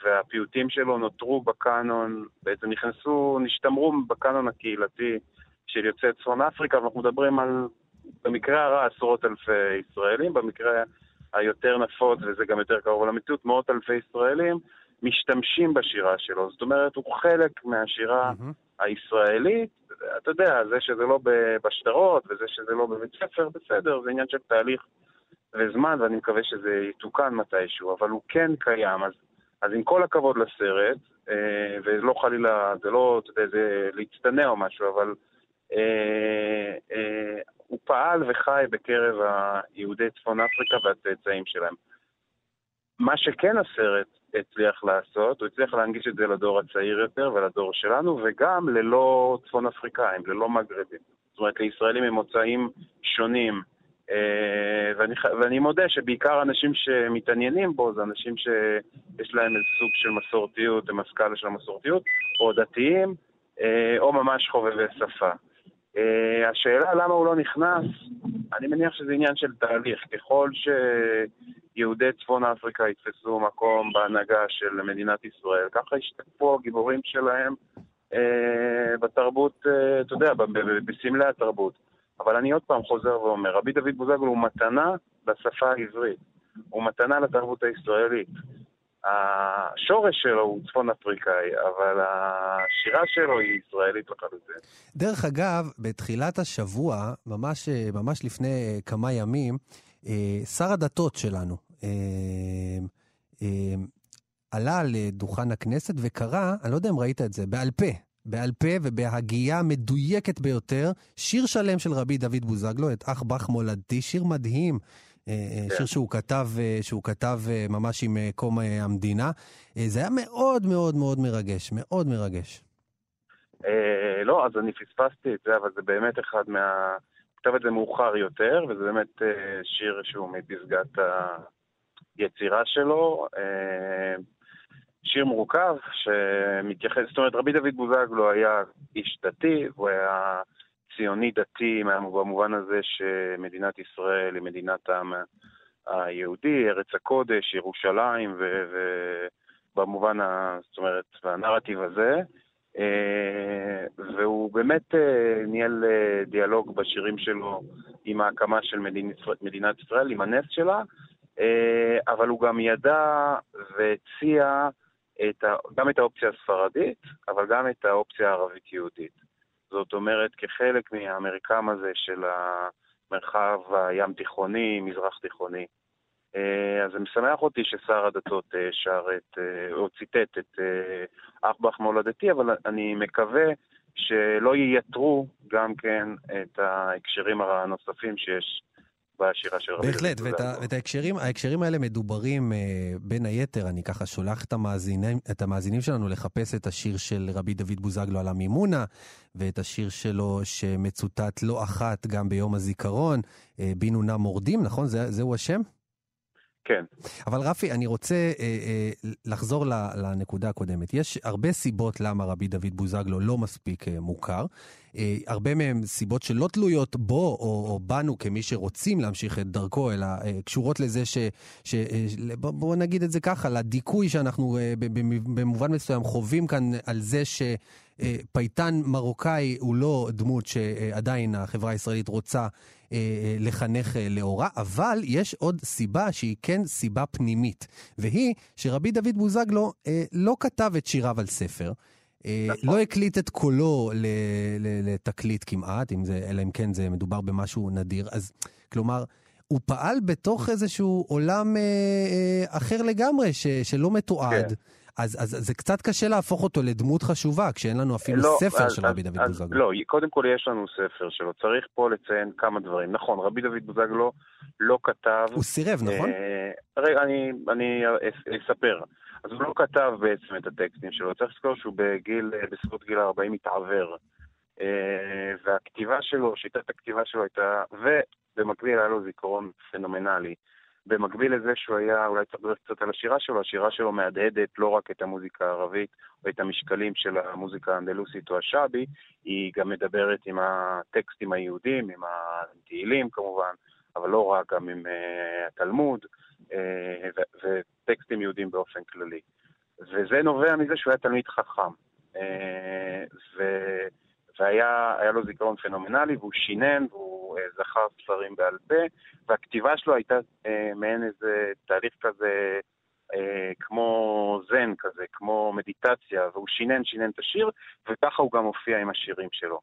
והפיוטים שלו נותרו בקאנון, בעצם נכנסו, נשתמרו בקאנון הקהילתי של יוצאי צפון אפריקה, ואנחנו מדברים על, במקרה הרע, עשרות אלפי ישראלים, במקרה היותר נפוץ, וזה גם יותר קרוב למציאות, מאות אלפי ישראלים משתמשים בשירה שלו. זאת אומרת, הוא חלק מהשירה mm-hmm. הישראלית, אתה יודע, זה שזה לא בשטרות וזה שזה לא בבית ספר, בסדר, זה עניין של תהליך וזמן, ואני מקווה שזה יתוקן מתישהו, אבל הוא כן קיים, אז, אז עם כל הכבוד לסרט, אה, ולא חלילה, זה לא, אתה יודע, זה להצטנע או משהו, אבל אה, אה, הוא פעל וחי בקרב היהודי צפון אפריקה והצאצאים שלהם. מה שכן הסרט הצליח לעשות, הוא הצליח להנגיש את זה לדור הצעיר יותר ולדור שלנו, וגם ללא צפון אפריקאים, ללא מגרבים. זאת אומרת, לישראלים ממוצאים שונים. אה, ואני, ואני מודה שבעיקר אנשים שמתעניינים בו זה אנשים שיש להם איזה סוג של מסורתיות, הם הסקאלה של המסורתיות, או דתיים, אה, או ממש חובבי שפה. אה, השאלה למה הוא לא נכנס, אני מניח שזה עניין של תהליך. ככל שיהודי צפון אפריקה יתפסו מקום בהנהגה של מדינת ישראל, ככה ישתקפו הגיבורים שלהם אה, בתרבות, אה, אתה יודע, בסמלי התרבות. אבל אני עוד פעם חוזר ואומר, רבי דוד בוזגלו הוא מתנה לשפה העברית, הוא מתנה לתרבות הישראלית. השורש שלו הוא צפון אפריקאי, אבל השירה שלו היא ישראלית לחלוטין. דרך אגב, בתחילת השבוע, ממש, ממש לפני אה, כמה ימים, אה, שר הדתות שלנו אה, עלה לדוכן הכנסת וקרא, אני לא יודע אם ראית את זה, בעל פה, בעל פה ובהגייה מדויקת ביותר, שיר שלם של רבי דוד בוזגלו, את אח בך מולדתי, שיר מדהים. אה, אה, שיר שהוא כתב, אה, שהוא כתב ממש עם קום המדינה. זה היה מאוד מאוד מאוד מרגש, מאוד מרגש. לא, אז אני פספסתי את זה, אבל זה באמת אחד מה... כתב את זה מאוחר יותר, וזה באמת שיר שהוא מפסגת היצירה שלו. שיר מורכב שמתייחס, זאת אומרת, רבי דוד בוזגלו היה איש דתי, הוא היה ציוני דתי במובן הזה שמדינת ישראל היא מדינת העם היהודי, ארץ הקודש, ירושלים, ובמובן, ה... זאת אומרת, והנרטיב הזה. אה, והוא באמת אה, ניהל אה, דיאלוג בשירים שלו עם ההקמה של מדינת, ישראל, עם הנס שלה, אבל הוא גם ידע והציע את ה, גם את האופציה הספרדית, אבל גם את האופציה הערבית-יהודית. זאת אומרת, כחלק מהמרקם הזה של המרחב הים תיכוני, מזרח תיכוני. אה, אז זה משמח אותי ששר הדתות אה, שר את, אה, או ציטט את אח בך מולדתי, אבל אני מקווה שלא ייתרו גם כן את ההקשרים הנוספים שיש בשירה של רבי בהחלט, ואת, ה-. ואת ההקשרים, ההקשרים האלה מדוברים אה, בין היתר, אני ככה שולח את המאזינים, את המאזינים שלנו לחפש את השיר של רבי דוד בוזגלו על המימונה, ואת השיר שלו שמצוטט לא אחת גם ביום הזיכרון, אה, בינו נא מורדים, נכון? זה, זהו השם? כן. אבל רפי, אני רוצה אה, אה, לחזור לנקודה הקודמת. יש הרבה סיבות למה רבי דוד בוזגלו לא מספיק אה, מוכר. אה, הרבה מהן סיבות שלא תלויות בו או, או בנו כמי שרוצים להמשיך את דרכו, אלא אה, קשורות לזה ש... ש אה, בוא, בוא נגיד את זה ככה, לדיכוי שאנחנו במובן מסוים חווים כאן על זה ש... פייטן מרוקאי הוא לא דמות שעדיין החברה הישראלית רוצה לחנך לאורה, אבל יש עוד סיבה שהיא כן סיבה פנימית, והיא שרבי דוד בוזגלו לא כתב את שיריו על ספר. נכון. לא הקליט את קולו לתקליט כמעט, אם זה, אלא אם כן זה מדובר במשהו נדיר. אז כלומר, הוא פעל בתוך איזשהו עולם אה, אה, אחר לגמרי, ש, שלא מתועד. כן. אז, אז, אז זה קצת קשה להפוך אותו לדמות חשובה, כשאין לנו אפילו לא, ספר אז- של אז- רבי דוד אז בוזגלו. לא, קודם כל יש לנו ספר שלו. צריך פה לציין כמה דברים. נכון, רבי דוד בוזגלו לא כתב... הוא סירב, נכון? אה, רגע, אני, אני אס- אספר. אז הוא לא כתב בעצם את הטקסטים שלו. צריך לזכור שהוא בגיל, אה, בסביבות גיל 40 התעוור. אה, והכתיבה שלו, שיטת הכתיבה שלו הייתה, ובמקביל היה לו זיכרון פנומנלי. במקביל לזה שהוא היה, אולי צריך לדבר קצת על השירה שלו, השירה שלו מהדהדת לא רק את המוזיקה הערבית או את המשקלים של המוזיקה האנדלוסית או השאבי, היא גם מדברת עם הטקסטים היהודים, עם התהילים כמובן, אבל לא רק, גם עם uh, התלמוד ו- וטקסטים יהודים באופן כללי. וזה נובע מזה שהוא היה תלמיד חכם. ו- והיה היה לו זיכרון פנומנלי, והוא שינן, והוא זכר ספרים בעל פה, והכתיבה שלו הייתה מעין איזה תהליך כזה, כמו זן כזה, כמו מדיטציה, והוא שינן, שינן את השיר, וככה הוא גם הופיע עם השירים שלו.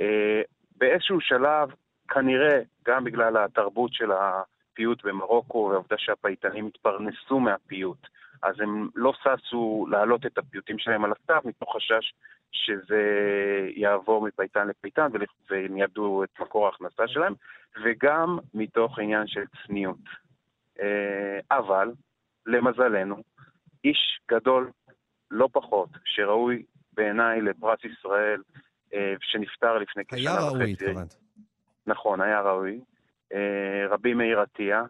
אה, באיזשהו שלב, כנראה, גם בגלל התרבות של הפיוט במרוקו, והעובדה שהפייטנים התפרנסו מהפיוט, אז הם לא ששו להעלות את הפיוטים שלהם על הכתב, מתוך חשש שזה יעבור מפייטן לפייטן והם יאבדו את מקור ההכנסה שלהם, וגם מתוך עניין של צניעות. אה, אבל, למזלנו, איש גדול לא פחות, שראוי בעיניי לפרס ישראל, אה, שנפטר לפני כשנה וחצי. היה ראוי, התכוונת. נכון, היה ראוי. אה, רבי מאיר עטיה,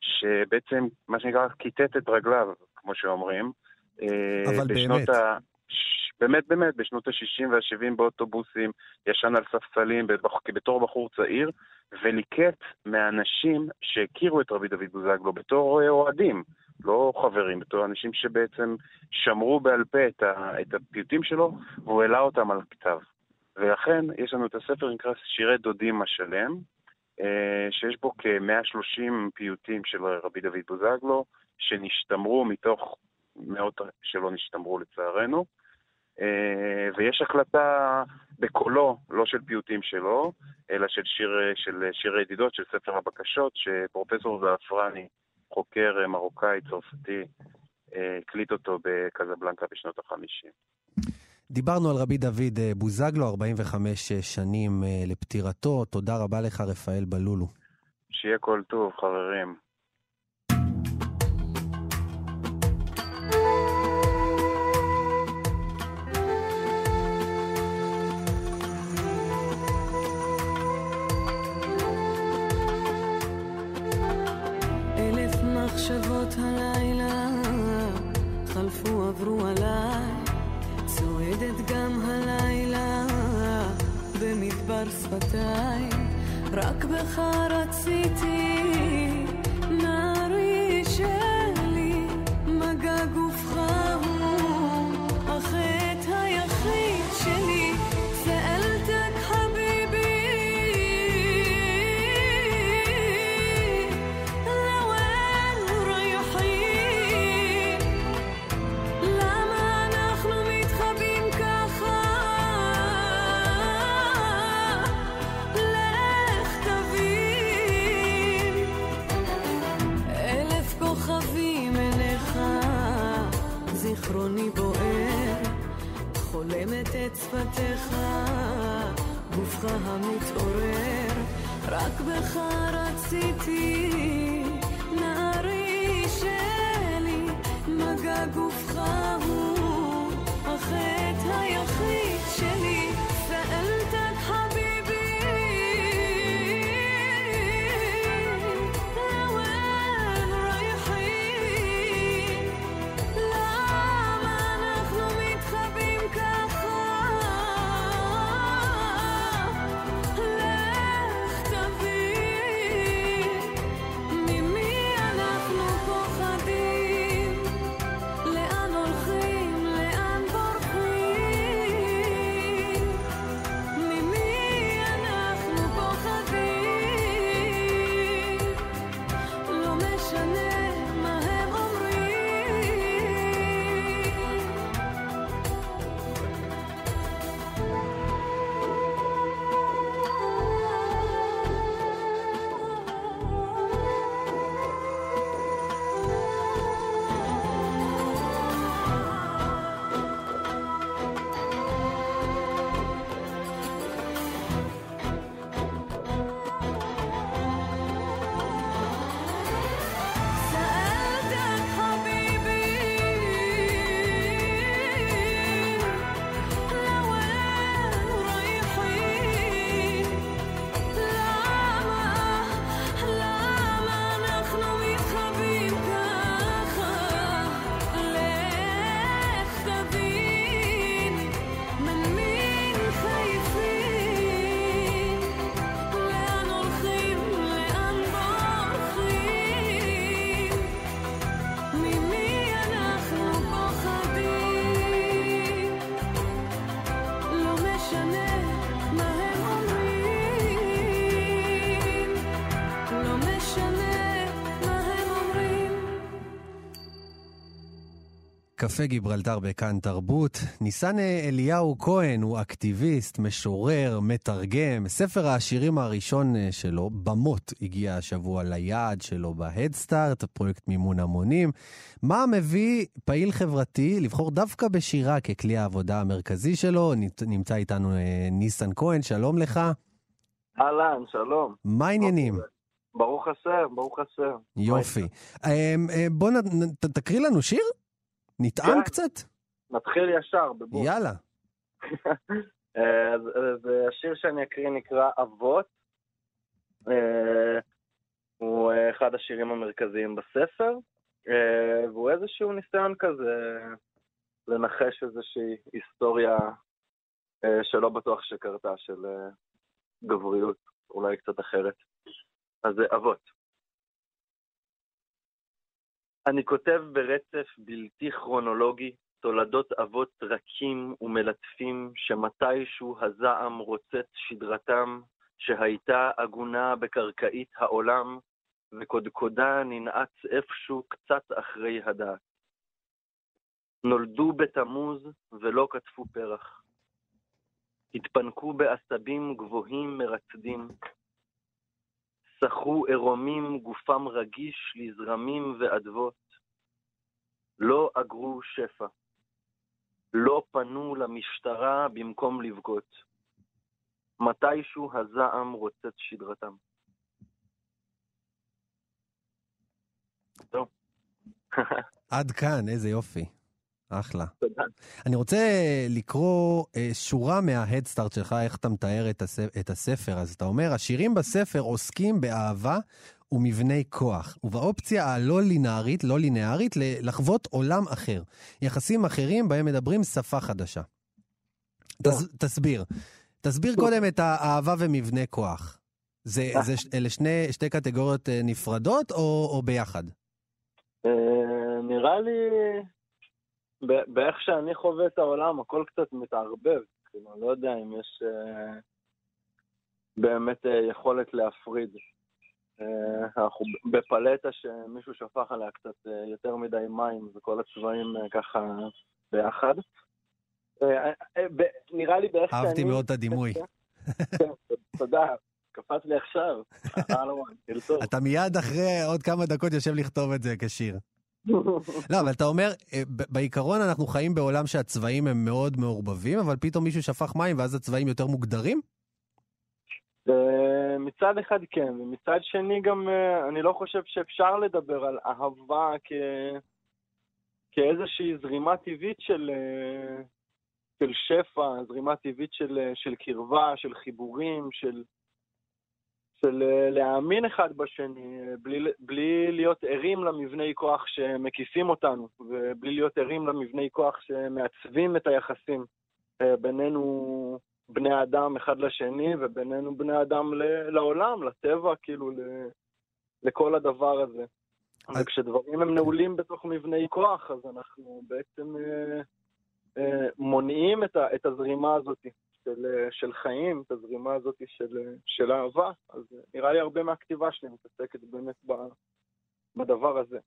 שבעצם, מה שנקרא, כיתת את רגליו, כמו שאומרים. אבל באמת. ה... באמת, באמת, בשנות ה-60 וה-70 באוטובוסים, ישן על ספסלים בתור בחור צעיר, וליקט מהאנשים שהכירו את רבי דוד בוזגלו בתור אה, אוהדים, לא חברים, בתור אנשים שבעצם שמרו בעל פה את, ה, את הפיוטים שלו, והוא העלה אותם על כתב. ולכן יש לנו את הספר שנקרא שירי דודים השלם, אה, שיש בו כ-130 פיוטים של רבי דוד בוזגלו, שנשתמרו מתוך מאות שלא נשתמרו לצערנו. אה, ויש הקלטה בקולו, לא של פיוטים שלו, אלא של שיר, של שיר הידידות, של ספר הבקשות, שפרופסור זעפרני, חוקר מרוקאי צרפתי, אה, הקליט אותו בקזבלנקה בשנות החמישים. דיברנו על רבי דוד אה, בוזגלו, 45 שנים לפטירתו. תודה רבה לך, רפאל בלולו. שיהיה כל טוב, חברים. מחשבות הלילה חלפו עברו עליי במדבר שפתיי רק בך רציתי קפה גיברלטר בכאן תרבות. ניסן אליהו כהן הוא אקטיביסט, משורר, מתרגם. ספר השירים הראשון אה, שלו, במות, הגיע השבוע ליעד שלו בהדסטארט, פרויקט מימון המונים. מה מביא פעיל חברתי לבחור דווקא בשירה ככלי העבודה המרכזי שלו? נמצא איתנו אה, ניסן כהן, שלום לך. אהלן, שלום. מה העניינים? ברוך השם, ברוך השם. יופי. אה, בוא תקריא לנו שיר? נטעם כן. קצת? נתחיל ישר, בבוא. יאללה. אז, אז השיר שאני אקריא נקרא אבות. אה, הוא אה, אחד השירים המרכזיים בספר, אה, והוא איזשהו ניסיון כזה לנחש איזושהי היסטוריה אה, שלא בטוח שקרתה, של אה, גבריות, אולי קצת אחרת. אז זה אבות. אני כותב ברצף בלתי כרונולוגי תולדות אבות רכים ומלטפים שמתישהו הזעם רוצץ שדרתם, שהייתה עגונה בקרקעית העולם, וקודקודה ננעץ איפשהו קצת אחרי הדעת. נולדו בתמוז ולא קטפו פרח. התפנקו בעשבים גבוהים מרצדים. שחו עירומים גופם רגיש לזרמים ואדוות. לא אגרו שפע. לא פנו למשטרה במקום לבכות. מתישהו הזעם רוצץ שדרתם. זהו. עד כאן, איזה יופי. אחלה. תודה. אני רוצה לקרוא אה, שורה מההדסטארט שלך, איך אתה מתאר את, הס... את הספר. אז אתה אומר, השירים בספר עוסקים באהבה ומבני כוח, ובאופציה הלא לינארית, לא לינארית, לחוות עולם אחר. יחסים אחרים בהם מדברים שפה חדשה. תס... תסביר. תסביר קודם את האהבה ומבנה כוח. זה, זה, ש- אלה שני, שתי קטגוריות אה, נפרדות או, או ביחד? אה, נראה לי, באיך שאני חווה את העולם, הכל קצת מתערבב. כאילו, לא יודע אם יש אה, באמת אה, יכולת להפריד. אה, אנחנו בפלטה שמישהו שפך עליה קצת אה, יותר מדי מים, וכל הצבעים אה, ככה ביחד. אה, אה, ב- נראה לי באיך שאני... אהבתי מאוד את הדימוי. כן, תודה, קפץ לי עכשיו. תרצו. אתה מיד אחרי עוד כמה דקות יושב לכתוב את זה כשיר. לא, אבל אתה אומר, אה, בעיקרון אנחנו חיים בעולם שהצבעים הם מאוד מעורבבים, אבל פתאום מישהו שפך מים ואז הצבעים יותר מוגדרים? אה, מצד אחד כן, ומצד שני גם אה, אני לא חושב שאפשר לדבר על אהבה. כאיזושהי זרימה טבעית של, של שפע, זרימה טבעית של, של קרבה, של חיבורים, של, של אה, להאמין אחד בשני, בלי, בלי להיות ערים למבני כוח שמקיפים אותנו, ובלי להיות ערים למבני כוח שמעצבים את היחסים אה, בינינו בני האדם אחד לשני, ובינינו בני אדם לעולם, לטבע, כאילו, לכל הדבר הזה. וכשדברים הם נעולים בתוך מבני כוח, אז אנחנו בעצם אה, אה, מונעים את, ה- את הזרימה הזאת של, אה, של חיים, את הזרימה הזאת של, אה, של אהבה. אז אה, נראה לי הרבה מהכתיבה שלי מתעסקת באמת ב- בדבר הזה.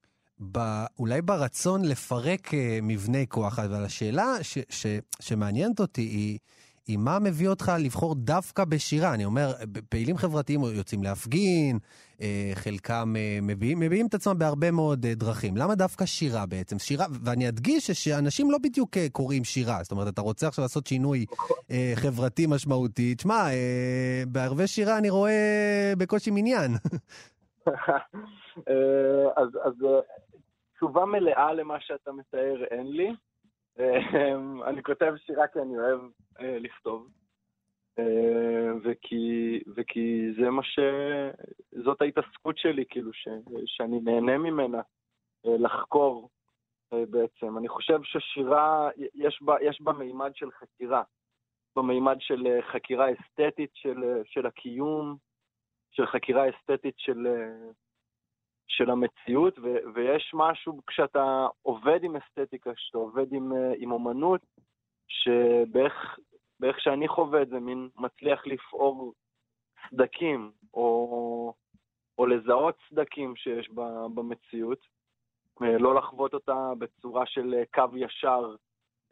ב- אולי ברצון לפרק אה, מבני כוח, אבל השאלה ש- ש- שמעניינת אותי היא, היא מה מביא אותך לבחור דווקא בשירה. אני אומר, פעילים חברתיים יוצאים להפגין, אה, חלקם אה, מביעים, מביעים את עצמם בהרבה מאוד אה, דרכים. למה דווקא שירה בעצם? שירה, ואני אדגיש שאנשים לא בדיוק קוראים שירה. זאת אומרת, אתה רוצה עכשיו לעשות שינוי חברתי משמעותי. תשמע, בערבי שירה אני רואה בקושי מניין. אז, אז תשובה מלאה למה שאתה מתאר אין לי. אה, אני כותב שירה כי אני אוהב אה, לכתוב. אה, וכי, וכי זה מה ש... זאת ההתעסקות שלי, כאילו, ש, שאני נהנה ממנה, אה, לחקור בעצם. אני חושב ששירה, יש בה, יש בה מימד של חקירה. במימד של חקירה אסתטית של, של הקיום, של חקירה אסתטית של, של המציאות, ו, ויש משהו כשאתה עובד עם אסתטיקה, כשאתה עובד עם, אה, עם אומנות, שבאיך באיך שאני חווה את זה, מין מצליח לפעור סדקים, או, או לזהות סדקים שיש ב, במציאות, אה, לא לחוות אותה בצורה של אה, קו ישר,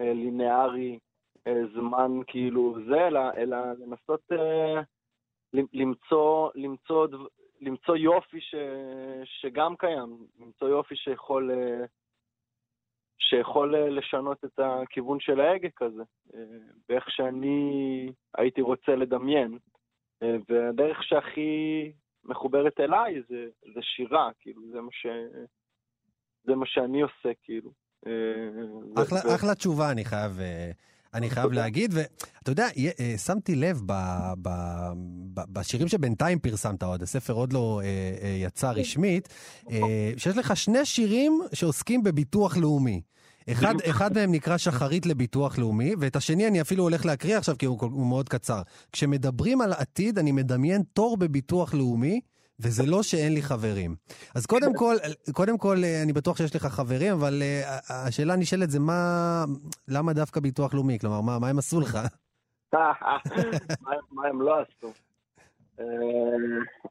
לינארי, זמן כאילו זה, אלא, אלא לנסות למצוא, למצוא, למצוא יופי ש, שגם קיים, למצוא יופי שיכול, אה, שיכול אה, לשנות את הכיוון של ההגה כזה, אה, באיך שאני הייתי רוצה לדמיין. והדרך שהכי מחוברת אליי זה, זה שירה, כאילו, זה מה, ש, זה מה שאני עושה, כאילו. אחלה, ו- אחלה תשובה, אני חייב, אני חייב להגיד. ואתה יודע, אה, שמתי לב ב, ב, ב, בשירים שבינתיים פרסמת עוד, הספר עוד לא אה, אה, יצא רשמית, אה, שיש לך שני שירים שעוסקים בביטוח לאומי. אחד, אחד מהם נקרא שחרית לביטוח לאומי, ואת השני אני אפילו הולך להקריא עכשיו כי הוא, הוא מאוד קצר. כשמדברים על עתיד, אני מדמיין תור בביטוח לאומי, וזה לא שאין לי חברים. אז קודם כל, קודם כל, אה, אני בטוח שיש לך חברים, אבל אה, השאלה הנשאלת זה מה, למה דווקא ביטוח לאומי? כלומר, מה, מה הם עשו לך? מה מה הם לא עשו? אה,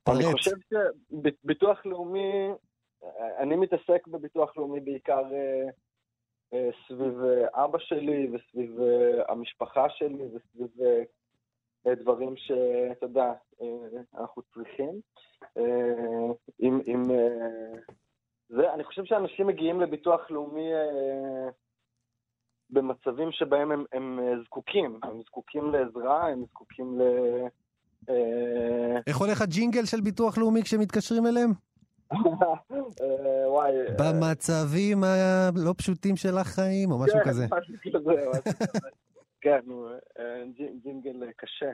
אני. חושב שביטוח לאומי, אני מתעסק בביטוח לאומי בעיקר סביב אבא שלי וסביב המשפחה שלי וסביב דברים שאתה יודע, אה, אנחנו צריכים. אה, עם, עם אה, זה, אני חושב שאנשים מגיעים לביטוח לאומי במצבים שבהם הם, הם זקוקים. הם זקוקים לעזרה, הם זקוקים ל... איך הולך הג'ינגל של ביטוח לאומי כשמתקשרים אליהם? וואי. במצבים הלא פשוטים של החיים, או משהו כן, כזה. כן, נו, אה, ג'י- ג'ינגל אה, קשה.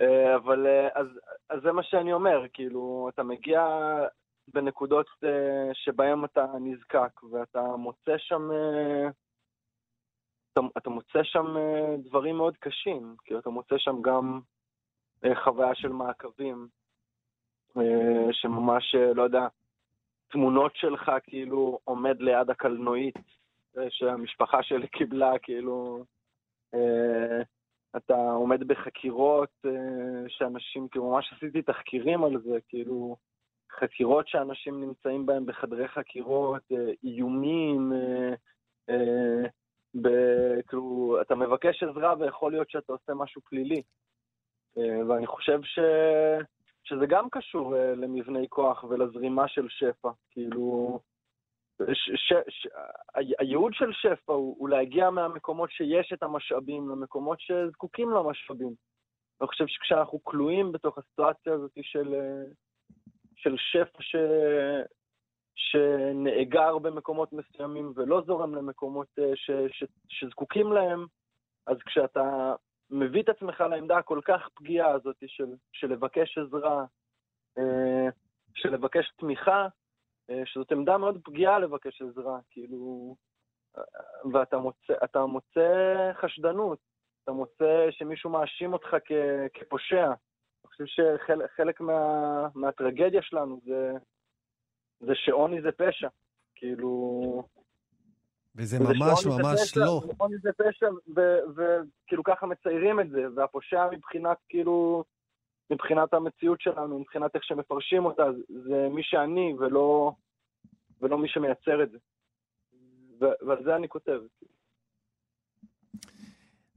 אה, אבל אז, אז זה מה שאני אומר, כאילו, אתה מגיע בנקודות שבהן אתה נזקק, ואתה מוצא שם, אתה, אתה מוצא שם דברים מאוד קשים, כאילו, אתה מוצא שם גם חוויה של מעקבים, שממש, לא יודע, תמונות שלך כאילו עומד ליד הקלנועית שהמשפחה שלי קיבלה, כאילו, אתה עומד בחקירות אה, שאנשים, כאילו ממש עשיתי תחקירים על זה, כאילו, חקירות שאנשים נמצאים בהם בחדרי חקירות, אה, איומים, אה, אה, כאילו, אתה מבקש עזרה ויכול להיות שאתה עושה משהו פלילי. אה, ואני חושב ש... שזה גם קשור אה, למבני כוח ולזרימה של שפע. כאילו, ש, ש, ש, הייעוד של שפע הוא, הוא להגיע מהמקומות שיש את המשאבים למקומות שזקוקים למשאבים. אני חושב שכשאנחנו כלואים בתוך הסיטואציה הזאת של, של שפע ש, שנאגר במקומות מסוימים ולא זורם למקומות אה, ש, ש, שזקוקים להם, אז כשאתה מביא את עצמך לעמדה הכל כך פגיעה הזאת של, של לבקש עזרה, אה, של לבקש תמיכה, שזאת עמדה מאוד פגיעה לבקש עזרה, כאילו, אה, ואתה מוצא, אתה מוצא חשדנות, אתה מוצא שמישהו מאשים אותך כ, כפושע. אני חושב שחלק מה, מהטרגדיה שלנו זה, זה שעוני זה פשע. כאילו, וזה ממש ממש פשע, לא. עוני זה פשע, וכאילו ככה מציירים את זה, והפושע מבחינת כאילו, מבחינת המציאות שלנו, מבחינת איך שמפרשים אותה, זה מי שאני ולא, ולא מי שמייצר את זה. ו- ועל זה אני כותב.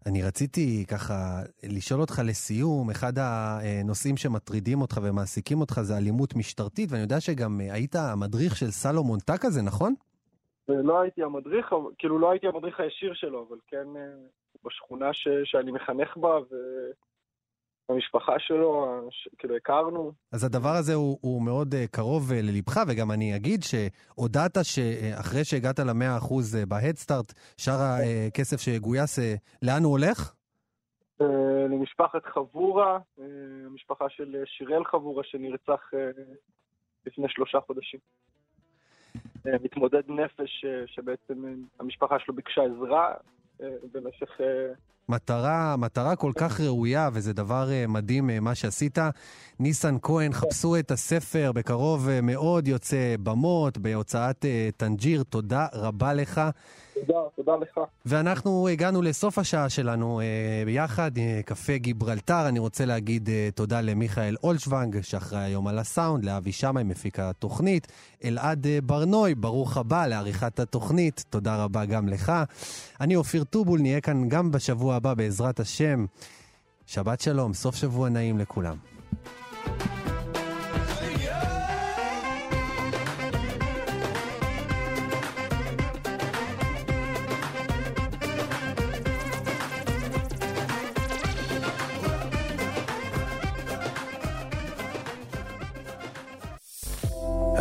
אני רציתי ככה לשאול אותך לסיום, אחד הנושאים שמטרידים אותך ומעסיקים אותך זה אלימות משטרתית, ואני יודע שגם היית המדריך של סלומון טקה הזה, נכון? ולא הייתי המדריך, כאילו לא הייתי המדריך הישיר שלו, אבל כן אה, בשכונה ש- שאני מחנך בה, והמשפחה שלו, ש- כאילו הכרנו, אז הדבר הזה הוא, הוא מאוד uh, קרוב uh, ללבך, וגם אני אגיד שהודעת שאחרי שהגעת למאה אחוז uh, בהדסטארט, שאר הכסף שגויס, uh, לאן הוא הולך? אה, למשפחת חבורה, אה, המשפחה של אה, שיראל חבורה שנרצח אה, לפני שלושה חודשים. אה, מתמודד נפש אה, שבעצם אה, המשפחה שלו ביקשה עזרה אה, במשך אה, מטרה, מטרה כל כך ראויה, וזה דבר אה, מדהים אה, מה שעשית. ניסן כהן, חפשו את הספר, בקרוב אה, מאוד יוצא במות, בהוצאת אה, טנג'יר. תודה רבה לך. תודה, תודה לך. ואנחנו הגענו לסוף השעה שלנו אה, ביחד, אה, קפה גיברלטר. אני רוצה להגיד אה, תודה למיכאל אולשוונג, שאחראי היום על הסאונד, לאבי שמאי, מפיק התוכנית, אלעד אה, ברנוי, ברוך הבא לעריכת התוכנית, תודה רבה גם לך. אני אופיר טובול, נהיה כאן גם בשבוע הבא, בעזרת השם. שבת שלום, סוף שבוע נעים לכולם.